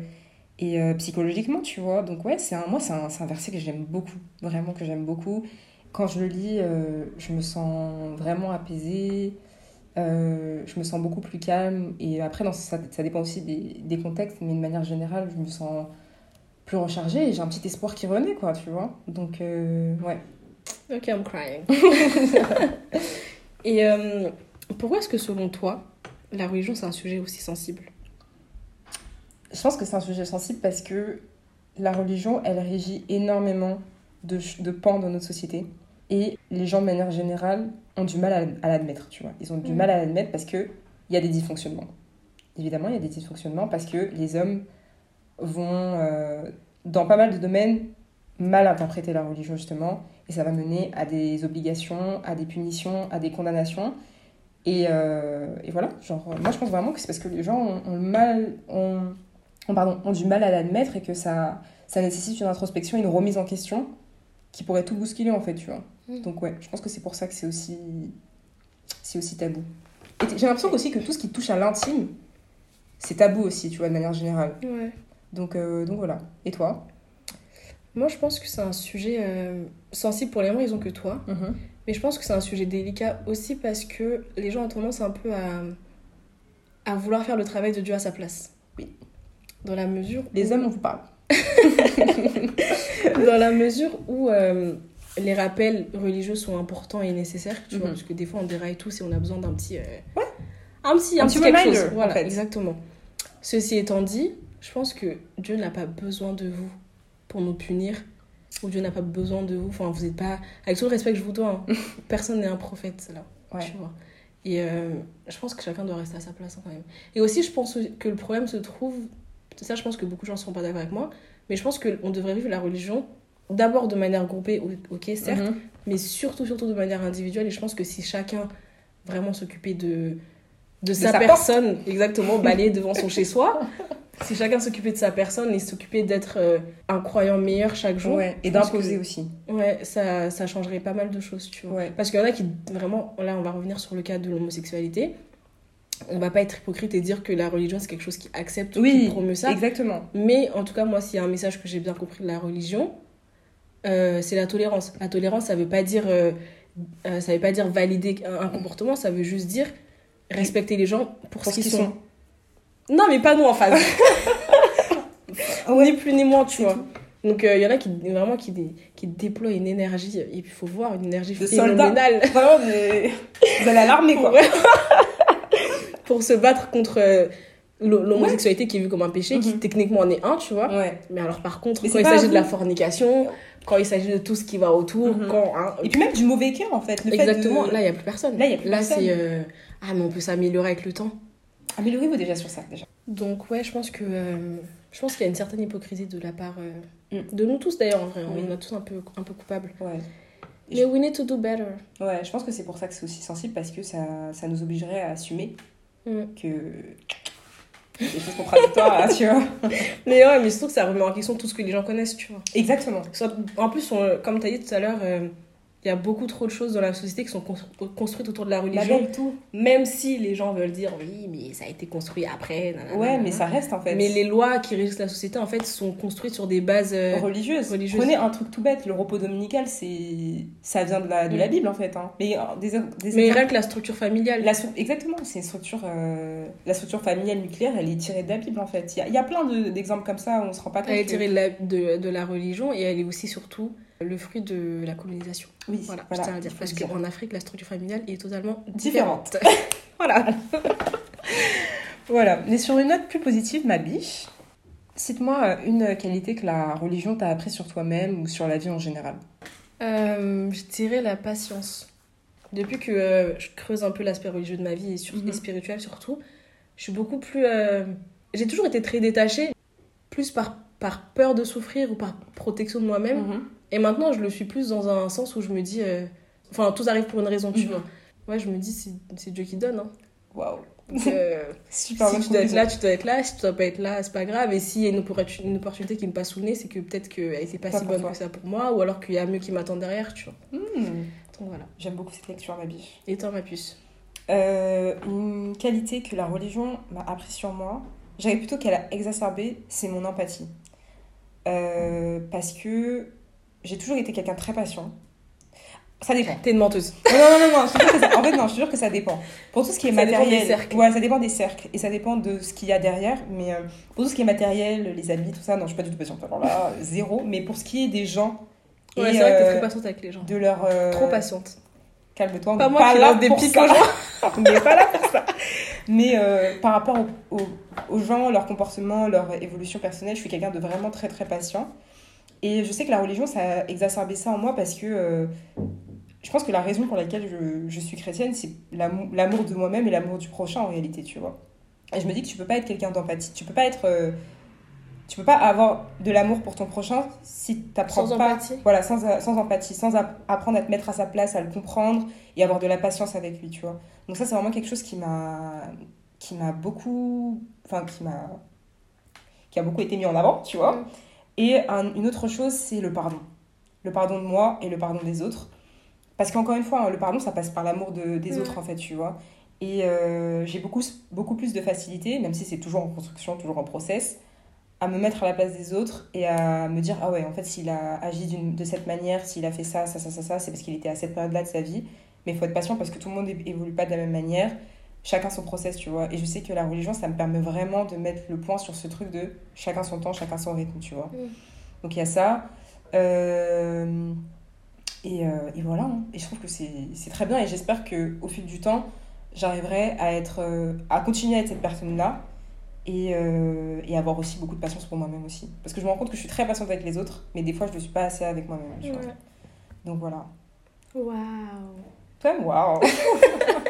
et psychologiquement, tu vois. Donc, ouais, c'est un, moi, c'est un, c'est un verset que j'aime beaucoup, vraiment que j'aime beaucoup. Quand je le lis, je me sens vraiment apaisée. Euh, je me sens beaucoup plus calme. Et après, ça, ça dépend aussi des, des contextes, mais de manière générale, je me sens plus rechargée et j'ai un petit espoir qui renaît, quoi, tu vois. Donc, euh, ouais. Ok, I'm crying. Et euh, pourquoi est-ce que selon toi, la religion c'est un sujet aussi sensible? Je pense que c'est un sujet sensible parce que la religion, elle régit énormément de, de pans dans notre société. Et les gens, de manière générale, ont du mal à, à l'admettre, tu vois. Ils ont du Mhm. mal à l'admettre parce qu'il y a des dysfonctionnements. Évidemment, il y a des dysfonctionnements parce que les hommes vont, euh, dans pas mal de domaines, mal interpréter la religion, justement. Et ça va mener à des obligations, à des punitions, à des condamnations. Et, euh, et voilà, genre, moi je pense vraiment que c'est parce que les gens ont, ont mal, ont, pardon, ont du mal à l'admettre et que ça, ça nécessite une introspection, une remise en question qui pourrait tout bousculer en fait, tu vois. Mm. Donc ouais, je pense que c'est pour ça que c'est aussi, c'est aussi tabou. Et j'ai l'impression aussi que tout ce qui touche à l'intime, c'est tabou aussi, tu vois, de manière générale. Ouais. Donc, euh, donc voilà. Et toi? Moi, je pense que c'est un sujet euh, sensible pour les mêmes raisons que toi. Mais je pense que c'est un sujet délicat aussi parce que les gens ont tendance un peu à, à vouloir faire le travail de Dieu à sa place. Oui. Dans la mesure Les où- hommes, on vous parle. dans la mesure où euh, les rappels religieux sont importants et nécessaires, tu vois, Mhm. parce que des fois on déraille tous et on a besoin d'un petit, euh, un petit, Un un petit petit quelque reminder, chose. Voilà, en fait. exactement. Ceci étant dit, je pense que Dieu n'a pas besoin de vous pour nous punir, ou Dieu n'a pas besoin de vous. Enfin, vous n'êtes pas, avec tout le respect que je vous dois, hein, personne n'est un prophète là, Ouais. tu vois. Et euh, je pense que chacun doit rester à sa place hein, quand même. Et aussi, je pense que le problème se trouve, ça, je pense que beaucoup de gens ne seront pas d'accord avec moi, mais je pense qu'on devrait vivre la religion d'abord de manière groupée, ok, certes, Mhm. mais surtout, surtout de manière individuelle. Et je pense que si chacun vraiment s'occupait de, de, sa, sa personne, exactement, balayer devant son chez-soi, si chacun s'occupait de sa personne et s'occupait d'être euh, un croyant meilleur chaque jour, Ouais, et d'imposer aussi. ouais, ça, ça changerait pas mal de choses, tu vois. Ouais. Parce qu'il y en a qui, vraiment, là, on va revenir sur le cas de l'homosexualité. On va pas être hypocrite et dire que la religion, c'est quelque chose qui accepte ou qui promeut ça. exactement. Mais en tout cas, moi, s'il y a un message que j'ai bien compris de la religion, euh, c'est la tolérance. La tolérance, ça veut pas dire, euh, euh, ça veut pas dire valider un, comportement, ça veut juste dire respecter les gens pour, Pour ce qu'ils sont. Non, mais pas nous en face. Ah Ni plus ni moins, tu vois. Donc, il y en a qui vraiment qui, dé- qui déploient une énergie, et puis il faut voir, une énergie De phénoménale Vraiment, mais... vous allez à l'armée, quoi. Pour se battre contre euh, l'ho- l'homosexualité qui est vue comme un péché, qui Mhm. techniquement en est un, tu vois. Ouais. Mais alors par contre, Mais quand il s'agit de la fornication, quand il s'agit de tout ce qui va autour, Mhm. quand... hein, Et puis même du mauvais cœur, en fait. Le fait exactement, de- là, il n'y a plus personne. Là, il y a plus Là, c'est... euh, Ah, mais on peut s'améliorer avec le temps. Améliorez-vous déjà sur ça, déjà. Donc ouais, je pense que... euh, Je pense qu'il y a une certaine hypocrisie de la part... euh, Mm. De nous tous d'ailleurs, en vrai. On est tous un peu, un peu coupables. Ouais. Mais we need to do better. Ouais, je pense que c'est pour ça que c'est aussi sensible, parce que ça, ça nous obligerait à assumer Mm. que... Des choses contradictoires, là, tu vois. Mais ouais, mais surtout que ça remet en question tout ce que les gens connaissent, tu vois. Exactement. En plus, on- comme tu as dit tout à l'heure, euh, il y a beaucoup trop de choses dans la société qui sont constru- construites autour de la La religion. belle tout. Même si les gens veulent dire oui, mais ça a été construit après. nanana, Ouais, mais ça reste, en fait. Mais les lois qui régissent la société, en fait, sont construites sur des bases. euh, religieuse. religieuse. Prenez un truc tout bête, le repos dominical, c'est ça vient de la, de la Mm. Bible en fait. Hein. Mais euh, des, des Mais rien que la structure familiale. la exactement, c'est une structure, euh, la structure familiale nucléaire, elle est tirée de la Bible en fait. Il y a, il y a plein de- d'exemples comme ça où on se rend pas compte. Elle est que- tirée de la, de, de la religion et elle est aussi surtout le fruit de la colonisation. Oui, Voilà, voilà, je tiens à dire. Parce qu'en Afrique, la structure familiale est totalement Différente. différente. voilà. Voilà. Mais sur une note plus positive, ma biche, cite-moi une qualité que la religion t'a appris sur toi-même ou sur la vie en général. Euh, je dirais la patience. Depuis que euh, je creuse un peu l'aspect religieux de ma vie et, sur, Mhm. et spirituel surtout, je suis beaucoup plus. euh, J'ai toujours été très détachée, plus par, par peur de souffrir ou par protection de moi-même. Mhm. Et maintenant, je le suis plus dans un sens où je me dis. euh, Enfin, tout arrive pour une raison, tu Mhm. vois. Ouais, je me dis, c'est Dieu qui donne. Hein. Waouh. Euh, Super si tu dois être là, tu dois être là. Si tu dois pas être là, c'est pas grave. Et s'il y a une, opportu- une opportunité qui me passe sous le nez, c'est que peut-être qu'elle était pas, Pas si bonne toi. que ça pour moi, ou alors qu'il y a mieux qui m'attend derrière, tu vois. Hmm. Donc voilà. J'aime beaucoup cette lecture, ma biche. Et toi, ma puce? Euh, une qualité que la religion m'a appris sur moi, j'avais plutôt qu'elle a exacerbé, c'est mon empathie. Euh, parce que j'ai toujours été quelqu'un de très patient. Ça dépend. T'es une menteuse. Non, non, non, non, je que ça- en fait, non, je te jure que ça dépend. Pour tout ce qui est Ça dépend matériel. des cercles. Ouais, ça dépend des cercles. Et ça dépend de ce qu'il y a derrière. Mais euh, pour tout ce qui est matériel, les habits, tout ça, non, je suis pas du tout patiente. Alors là, zéro. Mais pour ce qui est des gens. Ouais, c'est vrai que t'es euh, très patiente avec les gens. De leur. euh, Trop patiente. Calme-toi, on Pas moi pas qui là des pour ça. aux gens. on n'est pas là pour ça. Mais euh, par rapport au- au- aux gens, leur comportement, leur évolution personnelle, je suis quelqu'un de vraiment très très patient. Et je sais que la religion, ça a exacerbé ça en moi parce que euh, je pense que la raison pour laquelle je, je suis chrétienne, c'est l'amou- l'amour de moi-même et l'amour du prochain en réalité, tu vois. Et je me dis que tu peux pas être quelqu'un d'empathie, tu peux pas être. euh, tu peux pas avoir de l'amour pour ton prochain si tu Sans pas. empathie. Voilà, sans, sans empathie, sans app- apprendre à te mettre à sa place, à le comprendre et avoir de la patience avec lui, tu vois. Donc, ça, c'est vraiment quelque chose qui m'a qui m'a beaucoup. Enfin, qui m'a. qui a beaucoup été mis en avant, tu vois. Mm. Et un- une autre chose, c'est le pardon. Le pardon de moi et le pardon des autres. Parce qu'encore une fois, hein, le pardon, ça passe par l'amour de, des Mm. autres, en fait, tu vois. Et euh, j'ai beaucoup, beaucoup plus de facilité, même si c'est toujours en construction, toujours en process, à me mettre à la place des autres et à me dire, ah ouais, en fait, s'il a agi de cette manière, s'il a fait ça, ça, ça, ça, ça, c'est parce qu'il était à cette période-là de sa vie. Mais il faut être patient parce que tout le monde évolue pas de la même manière. Chacun son process, tu vois. Et je sais que la religion, ça me permet vraiment de mettre le point sur ce truc de chacun son temps, chacun son rythme, tu vois. Mm. Donc il y a ça. Euh, et, euh, et voilà. hein. Et je trouve que c'est très bien. Et j'espère qu'au fil du temps, j'arriverai à, être, euh, à continuer à être cette personne-là. Et, et avoir aussi beaucoup de patience pour moi-même aussi. Parce que je me rends compte que je suis très patiente avec les autres, mais des fois je ne le suis pas assez avec moi-même. Ouais. Donc voilà. Waouh. Toi, waouh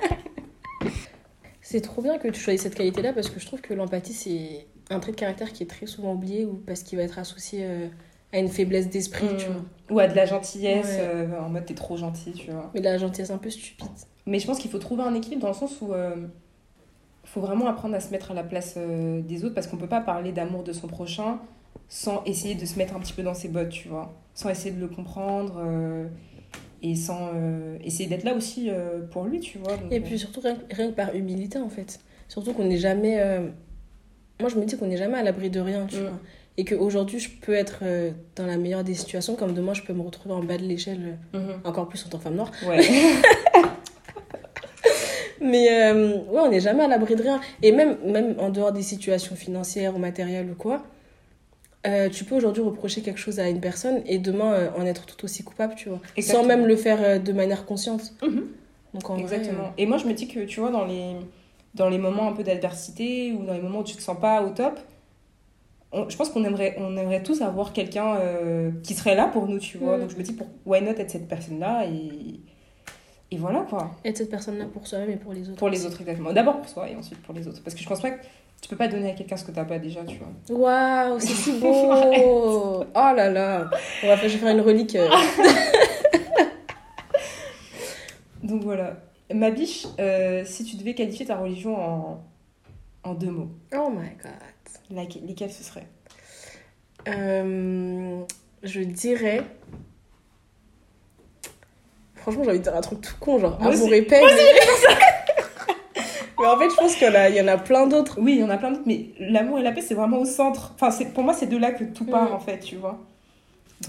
C'est trop bien que tu choisisses cette qualité-là parce que je trouve que l'empathie, c'est un trait de caractère qui est très souvent oublié ou parce qu'il va être associé euh, à une faiblesse d'esprit, tu vois. Ou à de la gentillesse, Ouais. euh, en mode t'es trop gentil, tu vois. Mais la gentillesse un peu stupide. Mais je pense qu'il faut trouver un équilibre dans le sens où il faut vraiment apprendre à se mettre à la place euh, des autres parce qu'on peut pas parler d'amour de son prochain sans essayer de se mettre un petit peu dans ses bottes, tu vois. Sans essayer de le comprendre euh, et sans euh, essayer d'être là aussi euh, pour lui, tu vois. Donc, Et puis surtout, rien, rien que par humilité, en fait. Surtout qu'on n'est jamais. euh, Moi, je me dis qu'on n'est jamais à l'abri de rien, tu Mm. vois. Et qu'aujourd'hui, je peux être dans la meilleure des situations, comme demain, je peux me retrouver en bas de l'échelle, mhm. encore plus en tant que femme noire. Ouais. Mais ouais, on n'est jamais à l'abri de rien. Et même, même en dehors des situations financières ou matérielles ou quoi, euh, tu peux aujourd'hui reprocher quelque chose à une personne et demain euh, en être tout aussi coupable, tu vois. Exactement. Sans même le faire euh, de manière consciente. Mhm. Donc en Exactement. vrai, Et moi, je me dis que, tu vois, dans les, dans les moments un peu d'adversité ou dans les moments où tu te sens pas au top, on- je pense qu'on aimerait, on aimerait tous avoir quelqu'un qui serait là pour nous, tu vois. Mm. Donc, je me dis, pour, why not être cette personne-là et, et voilà, quoi. être cette personne-là pour soi-même et pour les autres. Pour les autres, exactement. D'abord pour soi et ensuite pour les autres. Parce que je pense pas que tu peux pas donner à quelqu'un ce que t'as pas déjà, tu vois. Waouh, c'est si beau Oh là là On va faire, je vais faire une relique. euh. Donc, voilà. Ma biche, euh, si tu devais qualifier ta religion en, en deux mots, Oh my god. laquelle- lesquels ce serait Euh, je dirais... Franchement, j'ai envie de dire un truc tout con, genre Moi amour et paix. Mais... en fait, je pense qu'il y en a, plein d'autres. Oui, il y en a plein d'autres, mais l'amour et la paix, c'est vraiment au centre. Enfin, c'est, pour moi, c'est de là que tout part, Mm. en fait, tu vois.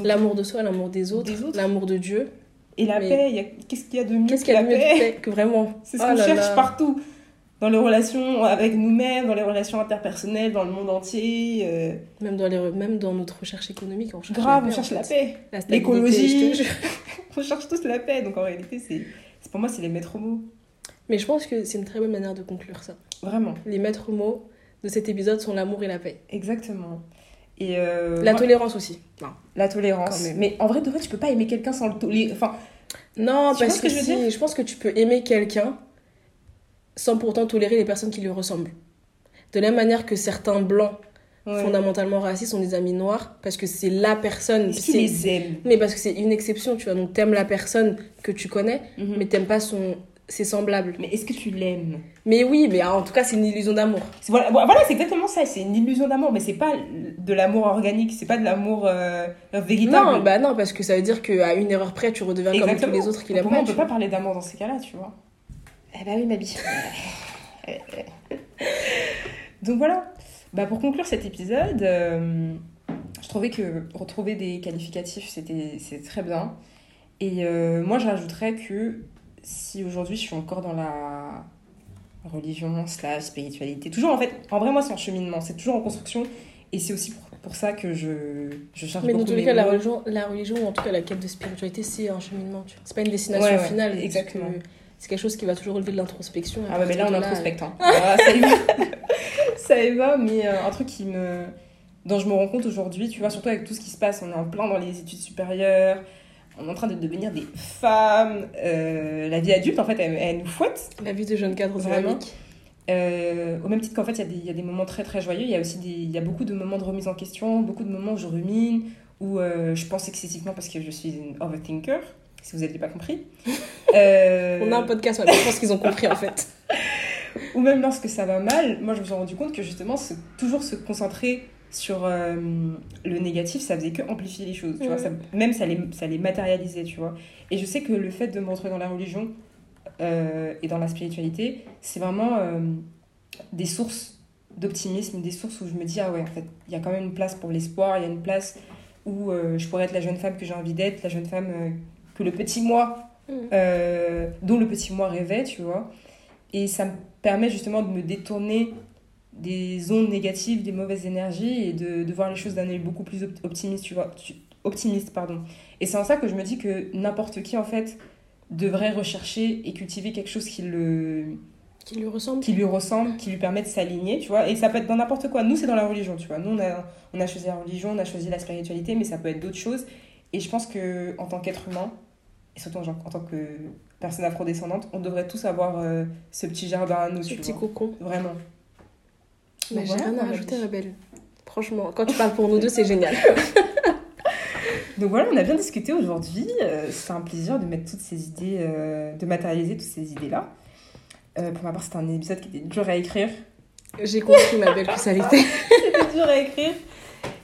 L'amour de soi, l'amour des autres, l'amour de Dieu. Et la mais- paix, a- qu'est-ce qu'il y a de mieux Qu'est-ce que qu'il y a la de mieux paix de paix? que vraiment? C'est ce Oh qu'on cherche là. partout. Dans les relations avec nous-mêmes, dans les relations interpersonnelles, dans le monde entier. euh, Même dans, les, même dans notre recherche économique, on cherche grave, la on paix, cherche en la paix. L'écologie. On cherche tous la paix. Donc en réalité, c'est, pour moi, c'est les maîtres mots. Mais je pense que c'est une très bonne manière de conclure ça. Vraiment. Les maîtres mots de cet épisode sont l'amour et la paix. Exactement. Et euh, La tolérance aussi. Non, la tolérance. Mais en vrai, de vrai, tu peux pas aimer quelqu'un sans le tolérer. Enfin, non parce ce que, que je si, je pense que tu peux aimer quelqu'un sans pourtant tolérer les personnes qui lui ressemblent. De la même manière que certains blancs ouais. fondamentalement racistes sont des amis noirs parce que c'est la personne. C'est- les aimes Mais parce que c'est une exception, tu vois. Donc t'aimes la personne que tu connais, Mhm. mais t'aimes pas son ses semblables. Mais est-ce que tu l'aimes? Mais oui, mais en tout cas, c'est une illusion d'amour. Voilà, voilà, c'est exactement ça. C'est une illusion d'amour, mais c'est pas de l'amour organique, c'est pas de l'amour euh, véritable. Non, bah non, parce que ça veut dire qu'à une erreur près, tu redeviens comme tous les autres qui l'aiment pour moi, pas. on peut pas parler d'amour dans ces cas-là, tu vois. Eh bah oui, ma bille. Donc voilà. Bah pour conclure cet épisode, euh, je trouvais que retrouver des qualificatifs, c'était très bien. Et euh, moi, je rajouterais que si aujourd'hui je suis encore dans la religion, slash spiritualité, toujours en fait, en vrai, moi, c'est en cheminement, c'est toujours en construction. Et c'est aussi pour, pour ça que je, je cherche Mais dans beaucoup tous les cas, la religion, la religion, ou en tout cas la quête de spiritualité, c'est un cheminement. C'est pas une destination Ouais, ouais, finale. exactement. que c'est quelque chose qui va toujours relever de l'introspection. Ah ouais, mais là, on introspecte. Hein. Ah, ça y va. ça y va, mais euh, un truc qui me... dont je me rends compte aujourd'hui, tu vois, surtout avec tout ce qui se passe, on est en plein dans les études supérieures, on est en train de devenir des femmes, euh, la vie adulte, en fait, elle, elle nous fouette. La vie de jeune cadre Vraiment. Euh, au même titre qu'en fait, il y, a des- il y a des moments très très joyeux, il y a aussi des, y a beaucoup de moments de remise en question, beaucoup de moments où je rumine, où euh, je pense excessivement parce que je suis une overthinker, si vous n'aviez pas compris. Euh, On a un podcast, ouais, je pense qu'ils ont compris en fait. Ou même lorsque ça va mal, moi je me suis rendu compte que justement, se- toujours se concentrer sur euh, le négatif, ça faisait que amplifier les choses, tu vois. Ça, même ça les, ça les matérialisait, tu vois. Et je sais que le fait de me retrouver dans la religion euh, et dans la spiritualité, c'est vraiment des sources d'optimisme, des sources où je me dis, ah ouais, en fait, il y a quand même une place pour l'espoir, il y a une place où je pourrais être la jeune femme que j'ai envie d'être, la jeune femme que le petit moi Mhm. euh, dont le petit moi rêvait, tu vois. Et ça me permet justement de me détourner des ondes négatives, des mauvaises énergies et de, de voir les choses d'un œil beaucoup plus op- optimiste, tu vois. tu- optimiste, pardon. Et c'est en ça que je me dis que n'importe qui, en fait, devrait rechercher et cultiver quelque chose qui, le, Qui lui ressemble. qui lui ressemble, qui lui permet de s'aligner, tu vois. Et ça peut être dans n'importe quoi. Nous, c'est dans la religion, tu vois. Nous, on a, on a choisi la religion, on a choisi la spiritualité, mais ça peut être d'autres choses. Et je pense que en tant qu'être humain, et surtout en, genre- en tant que personne afrodescendante, on devrait tous avoir euh, ce petit jardin à nous, Ce petit vois. cocon. Vraiment. Mais j'ai voilà, rien à rajouter. Rebelle. Franchement, quand tu parles pour nous deux, c'est génial. Donc voilà, on a bien discuté aujourd'hui. Euh, c'est un plaisir de mettre toutes ces idées, euh, de matérialiser toutes ces idées-là. Euh, pour ma part, c'était un épisode qui était dur à écrire. J'ai compris, ma belle, que ça l'était. C'était dur à écrire.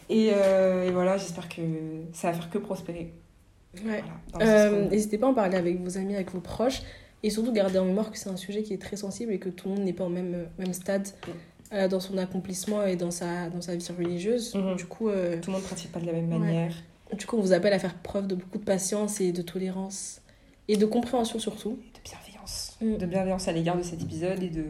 Et, euh, et voilà, j'espère que ça va faire que prospérer. Ouais. Voilà, Euh, N'hésitez pas à en parler avec vos amis, avec vos proches. Et surtout, garder en mémoire que c'est un sujet qui est très sensible et que tout le monde n'est pas au même, même stade euh, dans son accomplissement et dans sa, dans sa vie religieuse. Mhm. Du, coup, euh, Tout le monde ne pratique pas de la même Ouais. manière. du coup, on vous appelle à faire preuve de beaucoup de patience et de tolérance. Et de compréhension surtout. de bienveillance. Mm. De bienveillance à l'égard de cet épisode et de,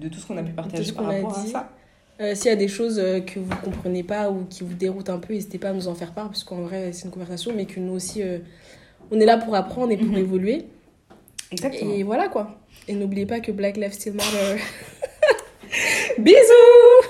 de tout ce qu'on a pu partager par rapport à ça. Euh, S'il y a des choses euh, que vous comprenez pas ou qui vous déroutent un peu, n'hésitez pas à nous en faire part, parce qu'en vrai, c'est une conversation, mais que nous aussi, euh, on est là pour apprendre et pour Mhm. évoluer. Exactement. Et voilà quoi. Et n'oubliez pas que Black Lives Still Matter. Bisous